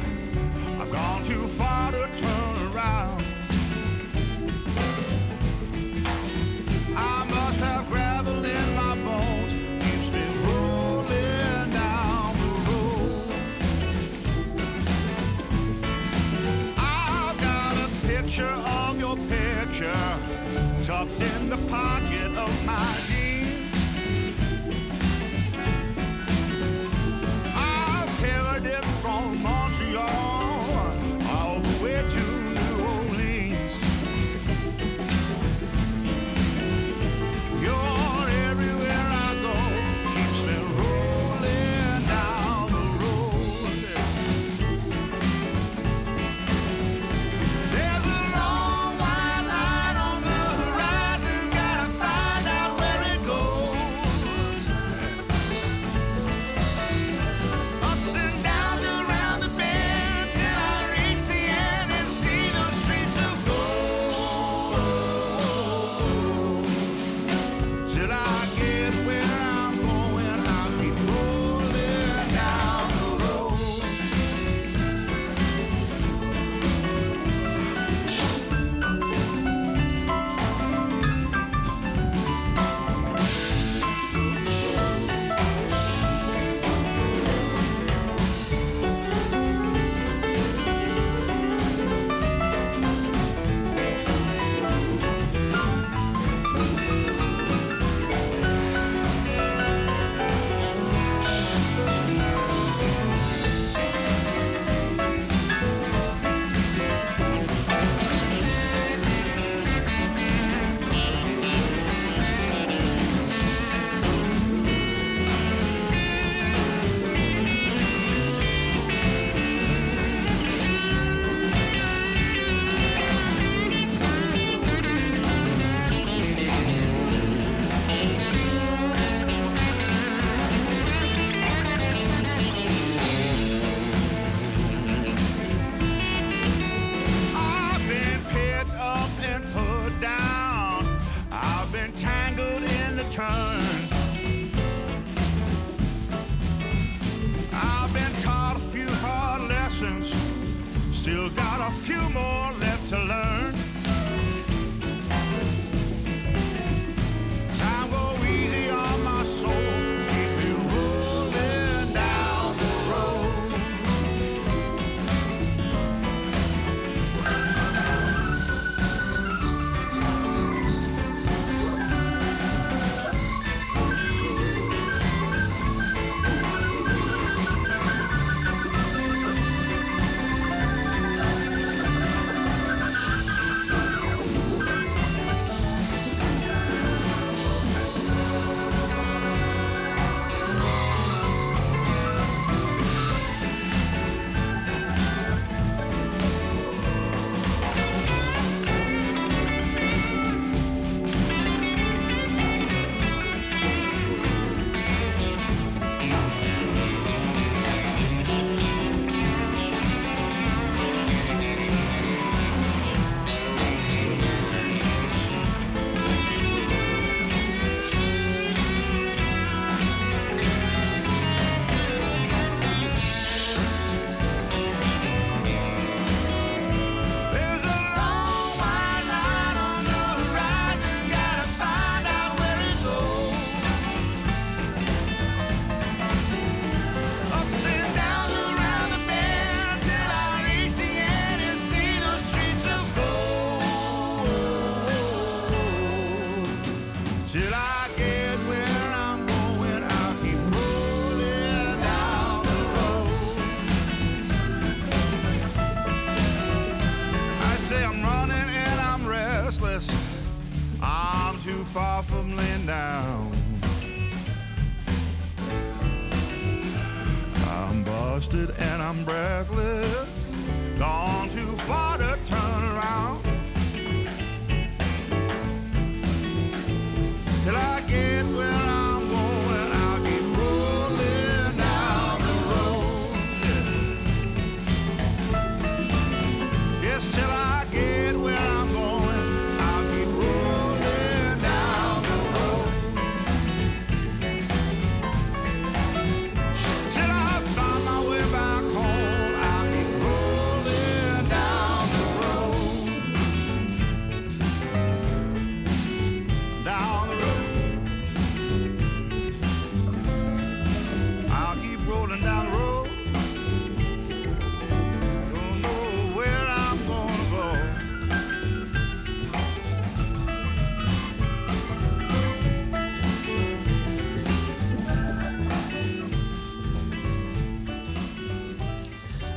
I've gone too far to turn around. I must have gravel in my bones. Keeps me rolling down the road. I've got a picture of your picture tucked in the pocket of my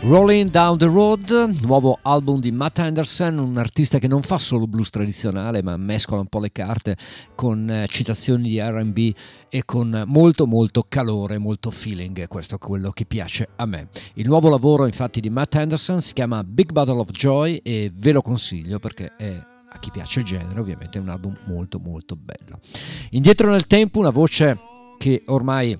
Rolling Down the Road, nuovo album di Matt Anderson, un artista che non fa solo blues tradizionale, ma mescola un po' le carte con eh, citazioni di RB e con molto molto calore, molto feeling. Questo è quello che piace a me. Il nuovo lavoro, infatti, di Matt Anderson si chiama Big Bottle of Joy e ve lo consiglio perché è a chi piace il genere, ovviamente è un album molto molto bello. Indietro nel tempo, una voce che ormai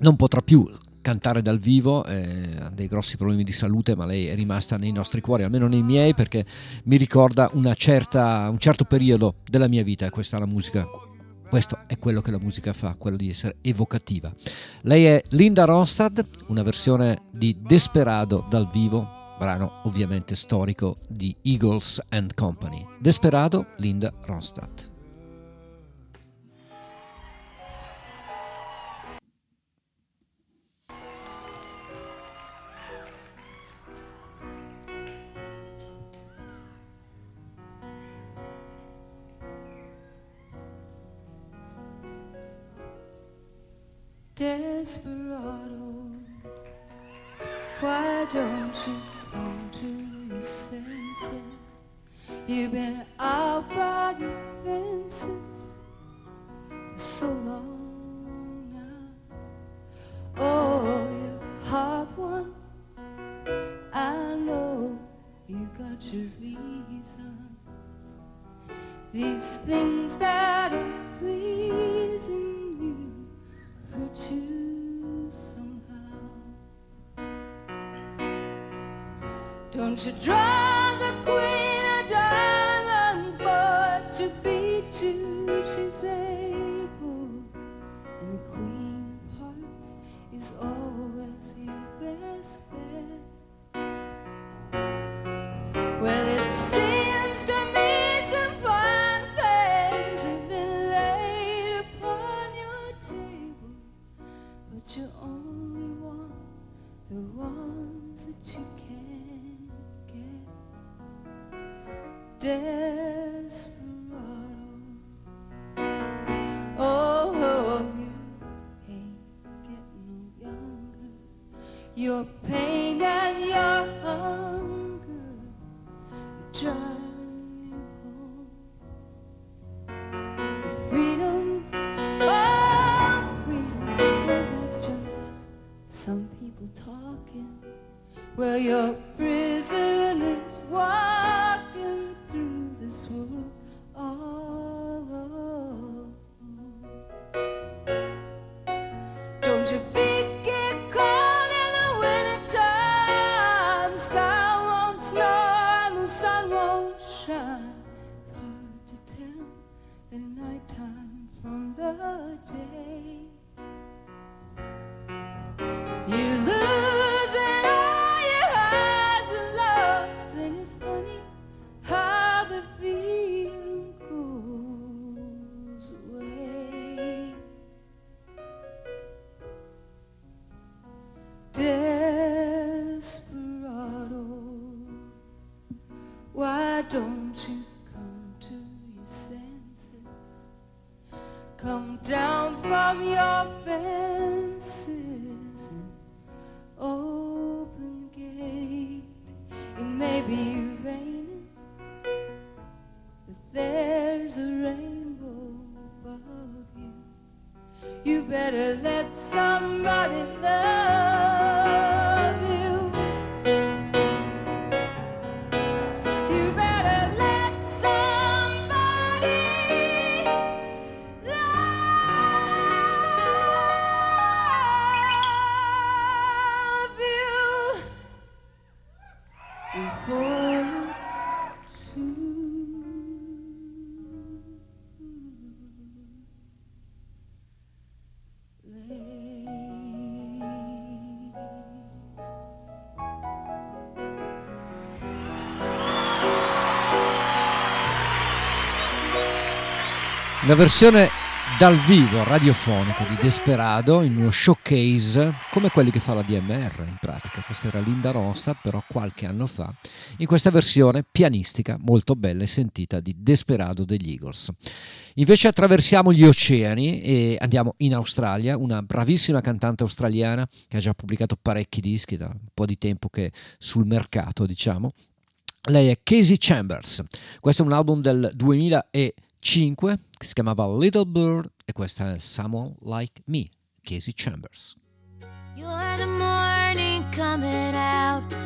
non potrà più cantare dal vivo, eh, ha dei grossi problemi di salute, ma lei è rimasta nei nostri cuori, almeno nei miei, perché mi ricorda certa, un certo periodo della mia vita questa è la musica. Questo è quello che la musica fa, quello di essere evocativa. Lei è Linda Ronstadt, una versione di Desperado dal vivo, brano ovviamente storico di Eagles and Company. Desperado, Linda Ronstadt. Desperado, why don't you come to your senses? You've been out riding fences for so long now. Oh, you're hard one, I know you got your reasons. These things that are pleasing Don't you drive the queen desperado. Oh, oh, oh, you ain't getting no younger. Your pain and your hunger are driving you home. But Freedom, oh, freedom, well, that's just some people talking. Well, you're prisoners Una versione dal vivo radiofonica di Desperado in uno showcase come quelli che fa la DMR in pratica. Questa era Linda Ronstadt però qualche anno fa in questa versione pianistica molto bella e sentita di Desperado degli Eagles. Invece attraversiamo gli oceani e andiamo in Australia, una bravissima cantante australiana che ha già pubblicato parecchi dischi da un po' di tempo che è sul mercato diciamo. Lei è Casey Chambers. Questo è un album del 2005 che si chiamava Little Bird e questa è Someone Like Me, Casey Chambers. You're the morning coming out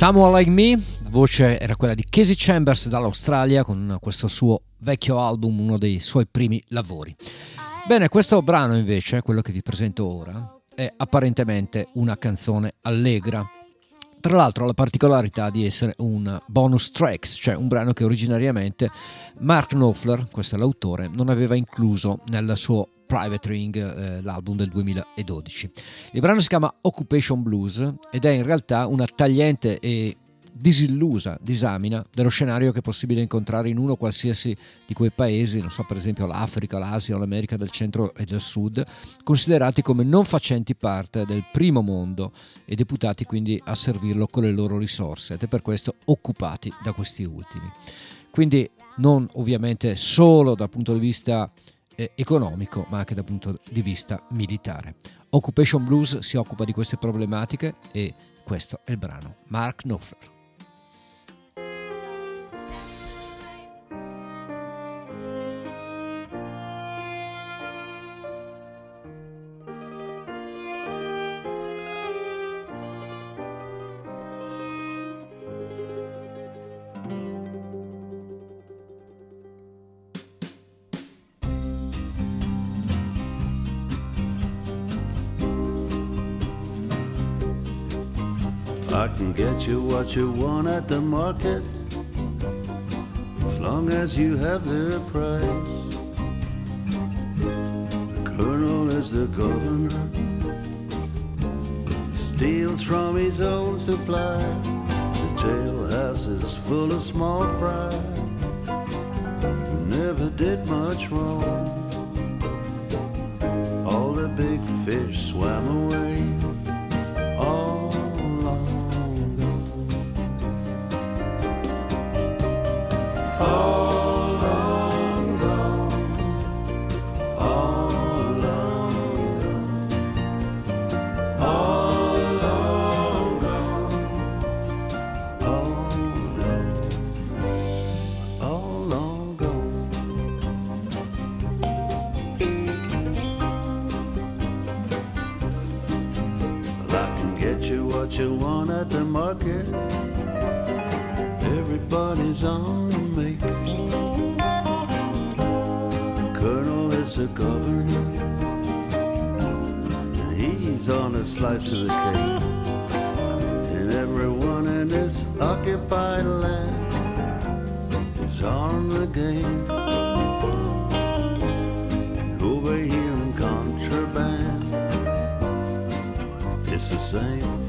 Someone Like Me, la voce era quella di Casey Chambers dall'Australia con questo suo vecchio album, uno dei suoi primi lavori. Bene, questo brano invece, quello che vi presento ora, è apparentemente una canzone allegra. Tra l'altro ha la particolarità di essere un bonus tracks, cioè un brano che originariamente Mark Knopfler, questo è l'autore, non aveva incluso nel suo Private Ring, eh, l'album del 2012. Il brano si chiama Occupation Blues ed è in realtà una tagliente e disillusa disamina dello scenario che è possibile incontrare in uno qualsiasi di quei paesi, non so per esempio l'Africa, l'Asia o l'America del centro e del sud, considerati come non facenti parte del primo mondo e deputati quindi a servirlo con le loro risorse ed è per questo occupati da questi ultimi. Quindi non ovviamente solo dal punto di vista eh, economico ma anche dal punto di vista militare. Occupation Blues si occupa di queste problematiche e questo è il brano Mark Knopfler. Get you what you want at the market as long as you have their price. The colonel is the governor, he steals from his own supply. The jailhouse is full of small fry never did much wrong. All the big fish swam away. At the market. Everybody's on the make. The colonel is a governor, and he's on a slice of the cake. And everyone in this occupied land is on the game. Over here in contraband, it's the same.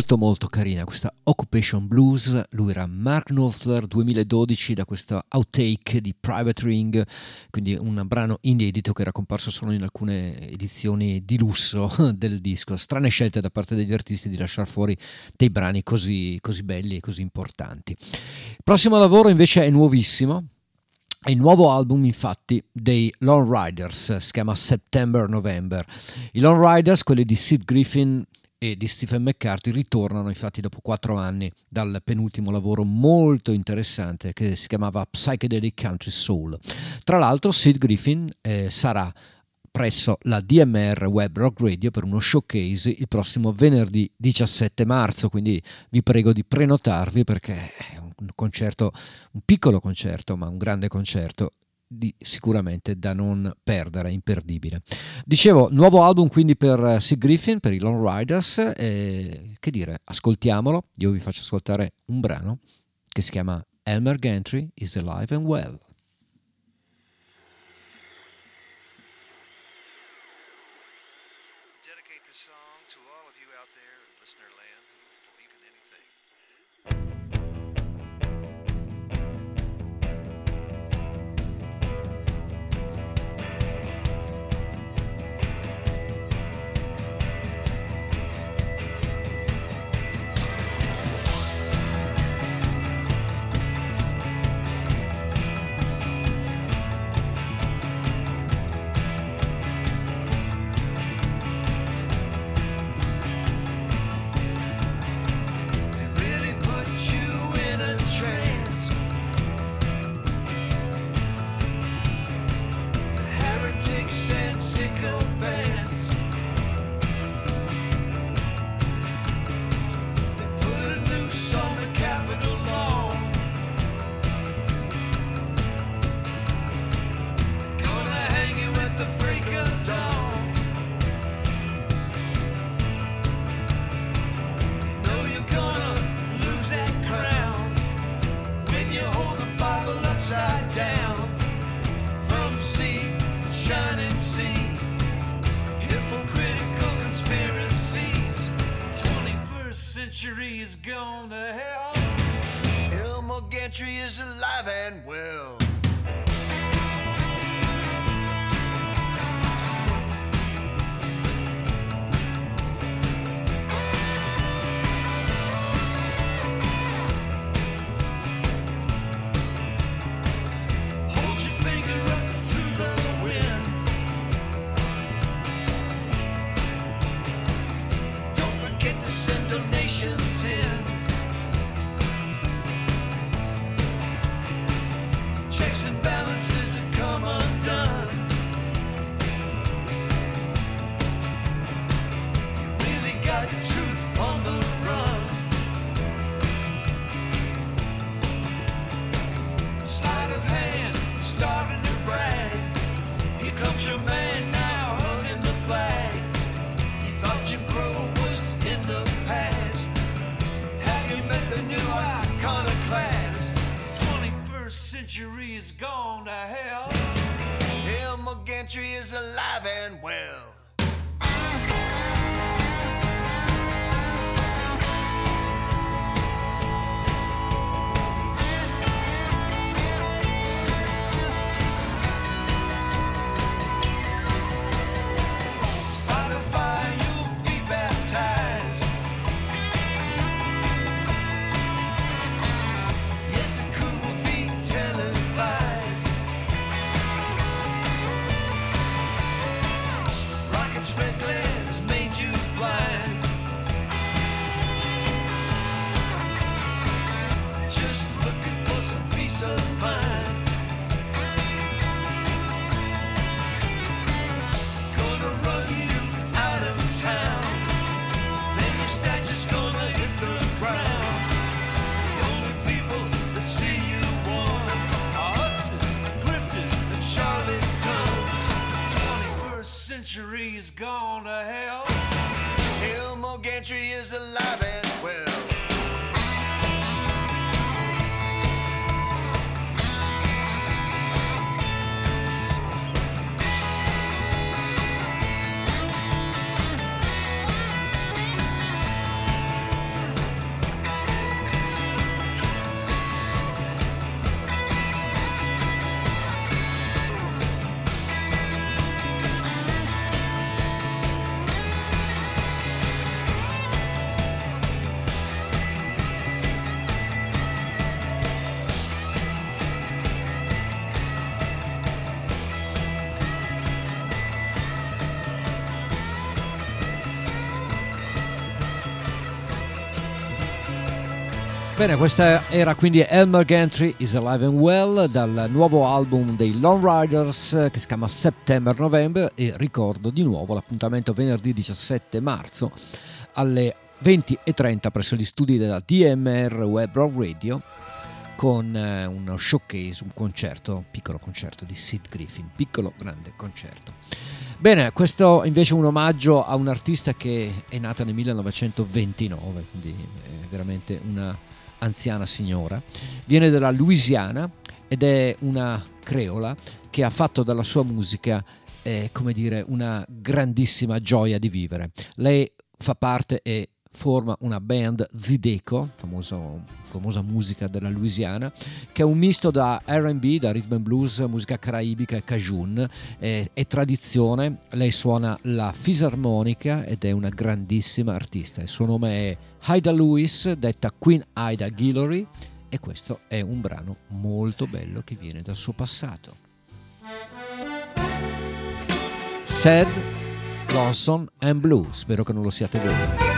Molto molto carina questa Occupation Blues, lui era Mark Knopfler 2012 da questo outtake di Private Ring, quindi un brano inedito che era comparso solo in alcune edizioni di lusso *laughs* del disco. Strane scelte da parte degli artisti di lasciare fuori dei brani così, così belli e così importanti. Il prossimo lavoro invece è nuovissimo, il nuovo album infatti dei Lone Riders, si chiama September November. I Lone Riders, quelli di Sid Griffin e di Stephen McCarthy, ritornano infatti dopo quattro anni dal penultimo lavoro molto interessante che si chiamava Psychedelic Country Soul. Tra l'altro Sid Griffin eh, sarà presso la DMR Web Rock Radio per uno showcase il prossimo venerdì 17 marzo, quindi vi prego di prenotarvi perché è un concerto, un piccolo concerto, ma un grande concerto di, sicuramente da non perdere, imperdibile. Dicevo, nuovo album quindi per Sig Griffin, per i Lone Riders, e, che dire, ascoltiamolo, io vi faccio ascoltare un brano che si chiama Elmer Gantry is Alive and Well. 21st century is gone to hell. Elmo Gantry is alive Bene, questa era quindi Elmer Gantry is Alive and Well dal nuovo album dei Lone Riders che si chiama September November e ricordo di nuovo l'appuntamento venerdì 17 marzo alle 20.30 presso gli studi della DMR Web Rock Radio con eh, uno showcase, un concerto, un piccolo concerto di Sid Griffin, piccolo grande concerto. Bene, questo invece è un omaggio a un artista che è nata nel 1929, quindi è veramente una anziana signora, viene dalla Louisiana ed è una creola che ha fatto dalla sua musica, eh, come dire, una grandissima gioia di vivere. Lei fa parte e forma una band Zideco, famoso, famosa musica della Louisiana, che è un misto da RB, da rhythm and blues, musica caraibica e cajun, è, è tradizione, lei suona la fisarmonica ed è una grandissima artista, il suo nome è Haida Lewis, detta Queen Haida Guillory, e questo è un brano molto bello che viene dal suo passato. Sad, Lonesome and Blue, spero che non lo siate voi.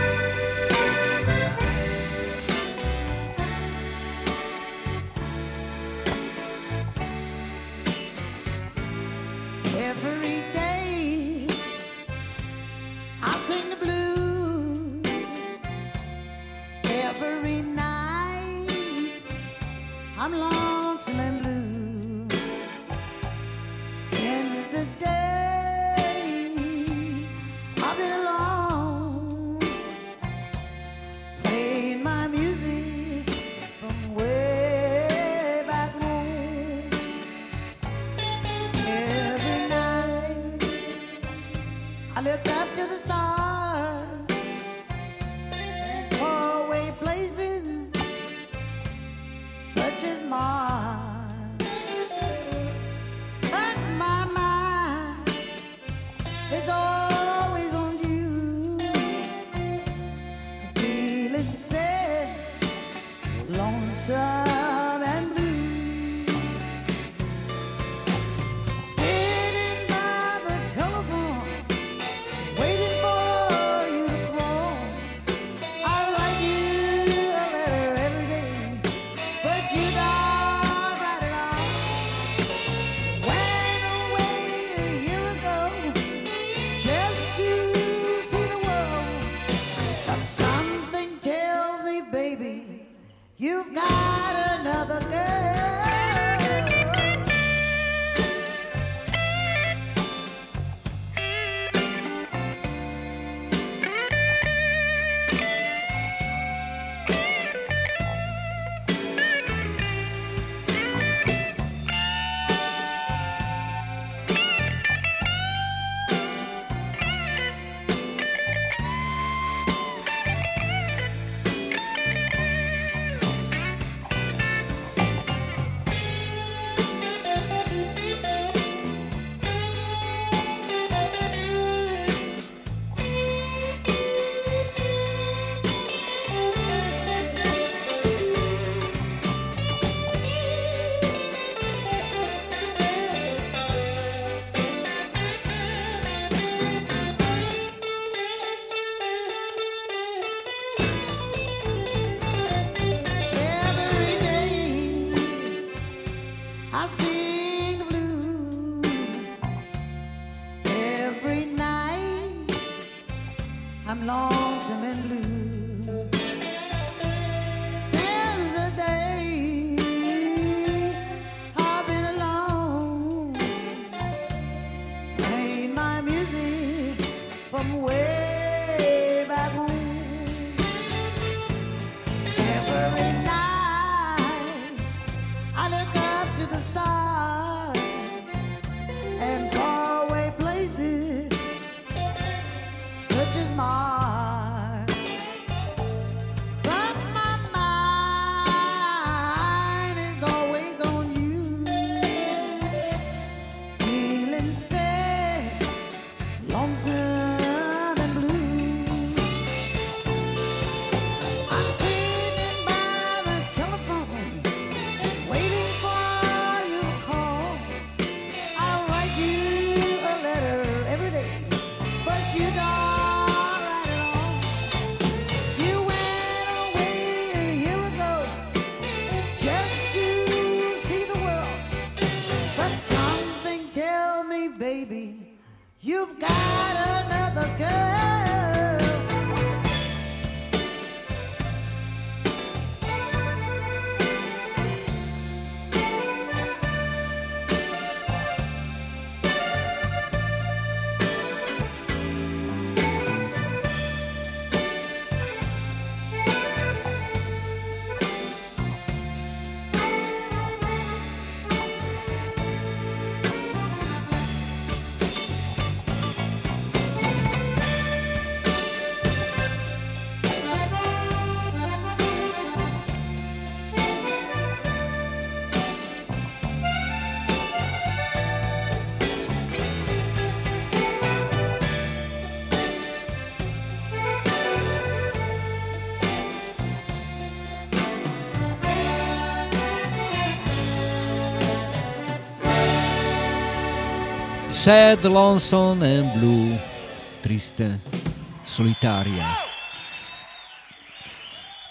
The stars but Sad, lonesome and blue. Triste, solitaria.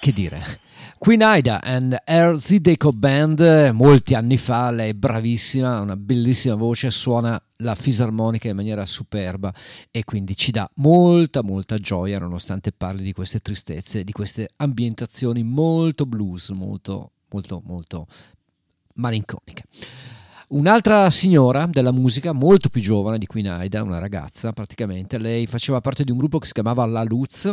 Che dire? Queen Ida and Her Zideco Band, molti anni fa, lei è bravissima, ha una bellissima voce, suona la fisarmonica in maniera superba e quindi ci dà molta molta gioia nonostante parli di queste tristezze, di queste ambientazioni molto blues, molto molto molto malinconiche. Un'altra signora della musica, molto più giovane di Queen Aida, una ragazza praticamente, lei faceva parte di un gruppo che si chiamava La Luz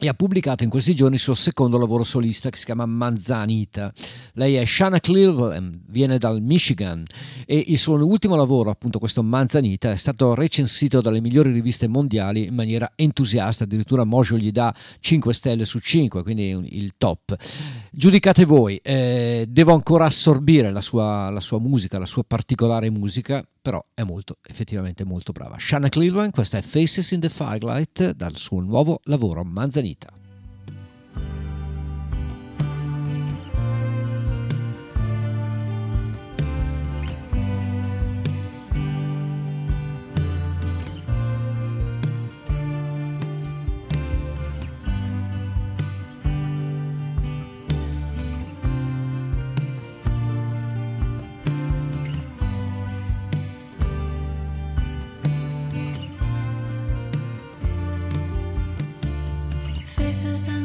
e ha pubblicato in questi giorni il suo secondo lavoro solista che si chiama Manzanita. Lei è Shanna Cleveland, viene dal Michigan e il suo ultimo lavoro, appunto questo Manzanita, è stato recensito dalle migliori riviste mondiali in maniera entusiasta, addirittura Mojo gli dà 5 stelle su 5, quindi il top. Giudicate voi, eh, devo ancora assorbire la sua, la sua musica, la sua particolare musica, però è molto, effettivamente molto brava. Shanna Cleveland, questa è Faces in the Firelight dal suo nuovo lavoro Manzanita. Faces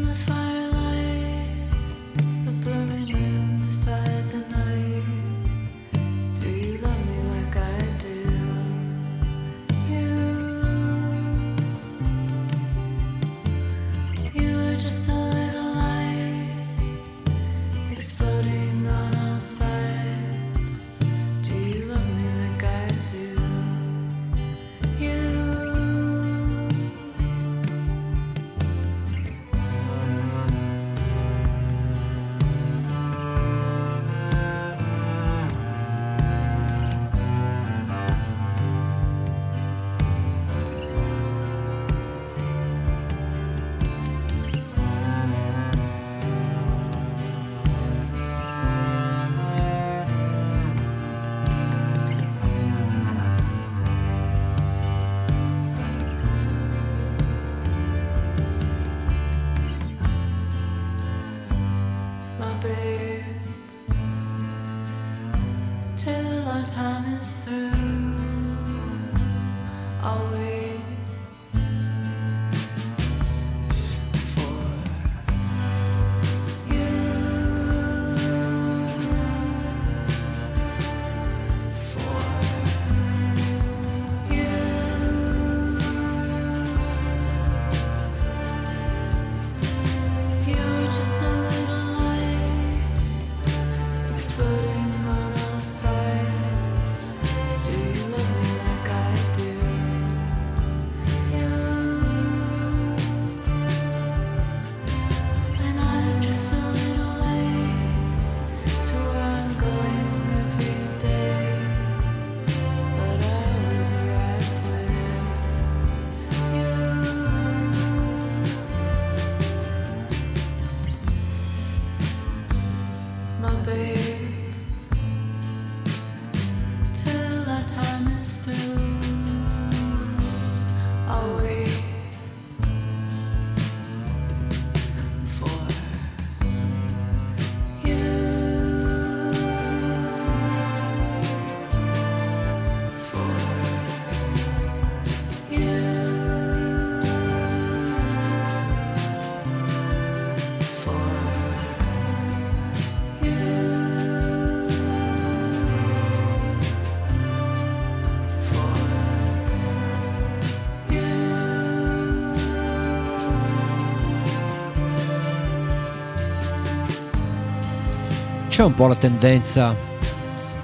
c'è un po' la tendenza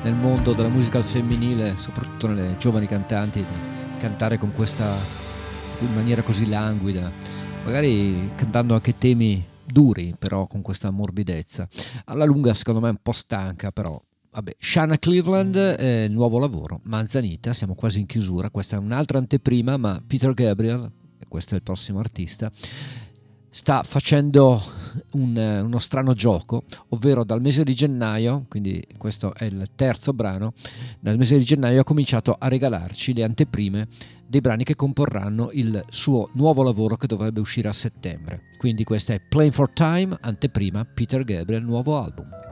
nel mondo della musica al femminile, soprattutto nelle giovani cantanti, di cantare con questa in maniera così languida, magari cantando anche temi duri, però con questa morbidezza. Alla lunga, secondo me, è un po' stanca, però. Vabbè, Shanna Cleveland, eh, nuovo lavoro, Manzanita, siamo quasi in chiusura, questa è un'altra anteprima, ma Peter Gabriel, questo è il prossimo artista, sta facendo un, eh, uno strano gioco, ovvero dal mese di gennaio, quindi questo è il terzo brano, dal mese di gennaio ha cominciato a regalarci le anteprime dei brani che comporranno il suo nuovo lavoro che dovrebbe uscire a settembre. Quindi questa è Playing for Time, anteprima Peter Gabriel, nuovo album.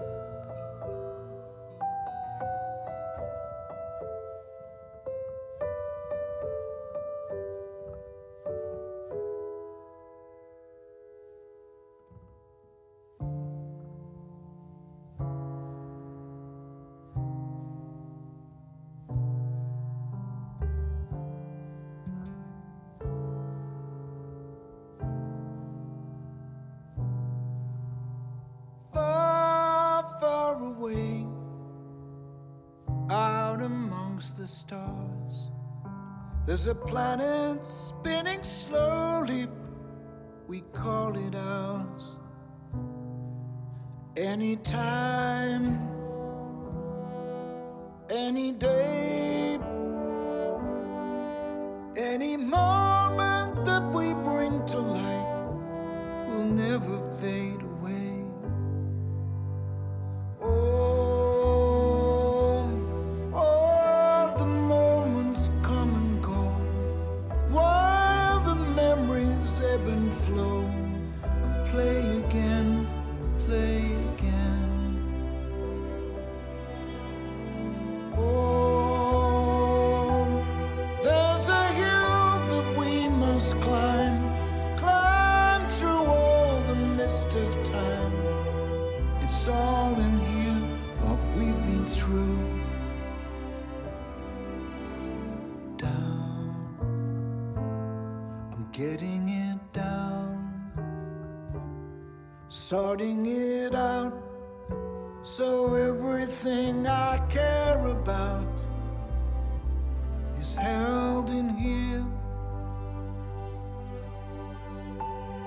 There's a planet spinning slowly, we call it ours. Anytime, any day, sorting it out. So everything I care about is held in here.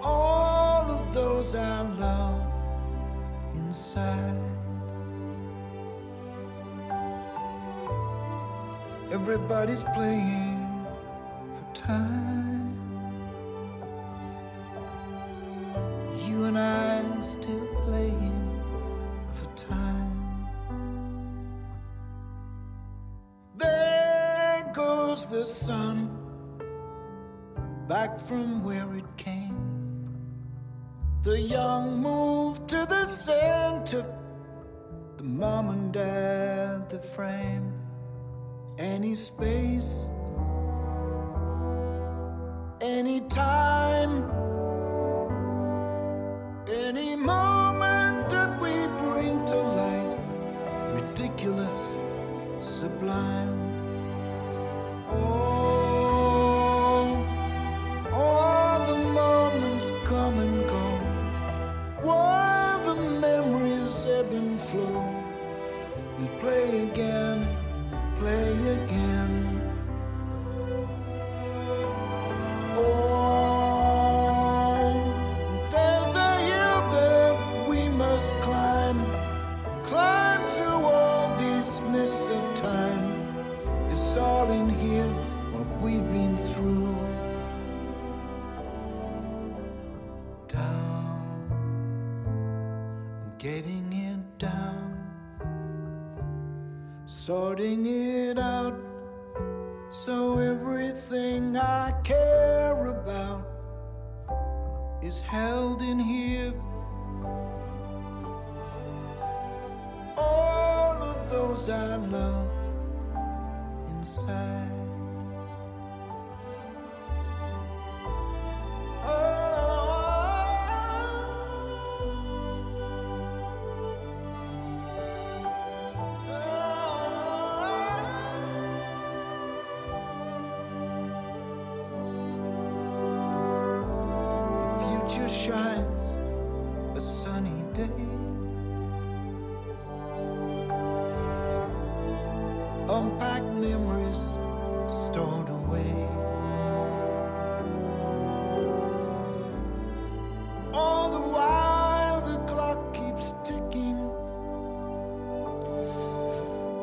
All of those I love inside. Everybody's playing frame. Any space, any time,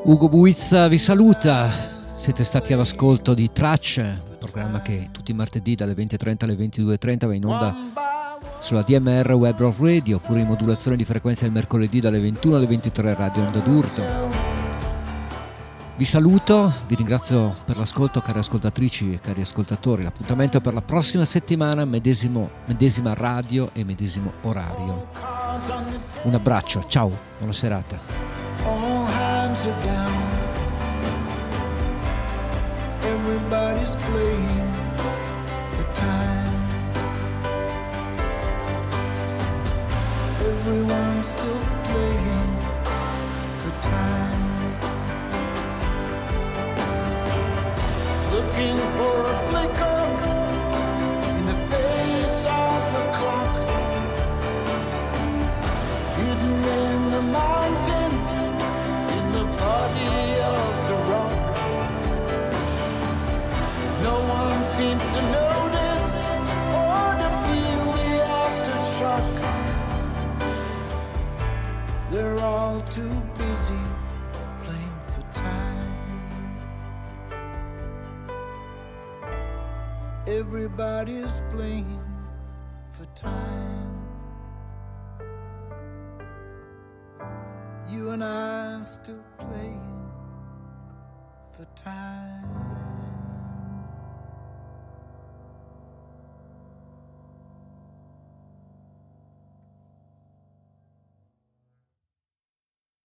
Ugo Buizza vi saluta. Siete stati all'ascolto di Tracce, programma che tutti i martedì dalle 20.30 alle 22.30 va in onda sulla DMR Web Rock Radio, oppure in modulazione di frequenza il mercoledì dalle 21 alle 23 Radio Onda d'Urto. Vi saluto, vi ringrazio per l'ascolto cari ascoltatrici e cari ascoltatori. L'appuntamento per la prossima settimana, medesimo, medesima radio e medesimo orario. Un abbraccio, ciao, buona serata. Hands are down. Everybody's playing for time. Everyone's still playing for time. Looking for too busy playing for time. Everybody's playing for time. You and I are still playing for time.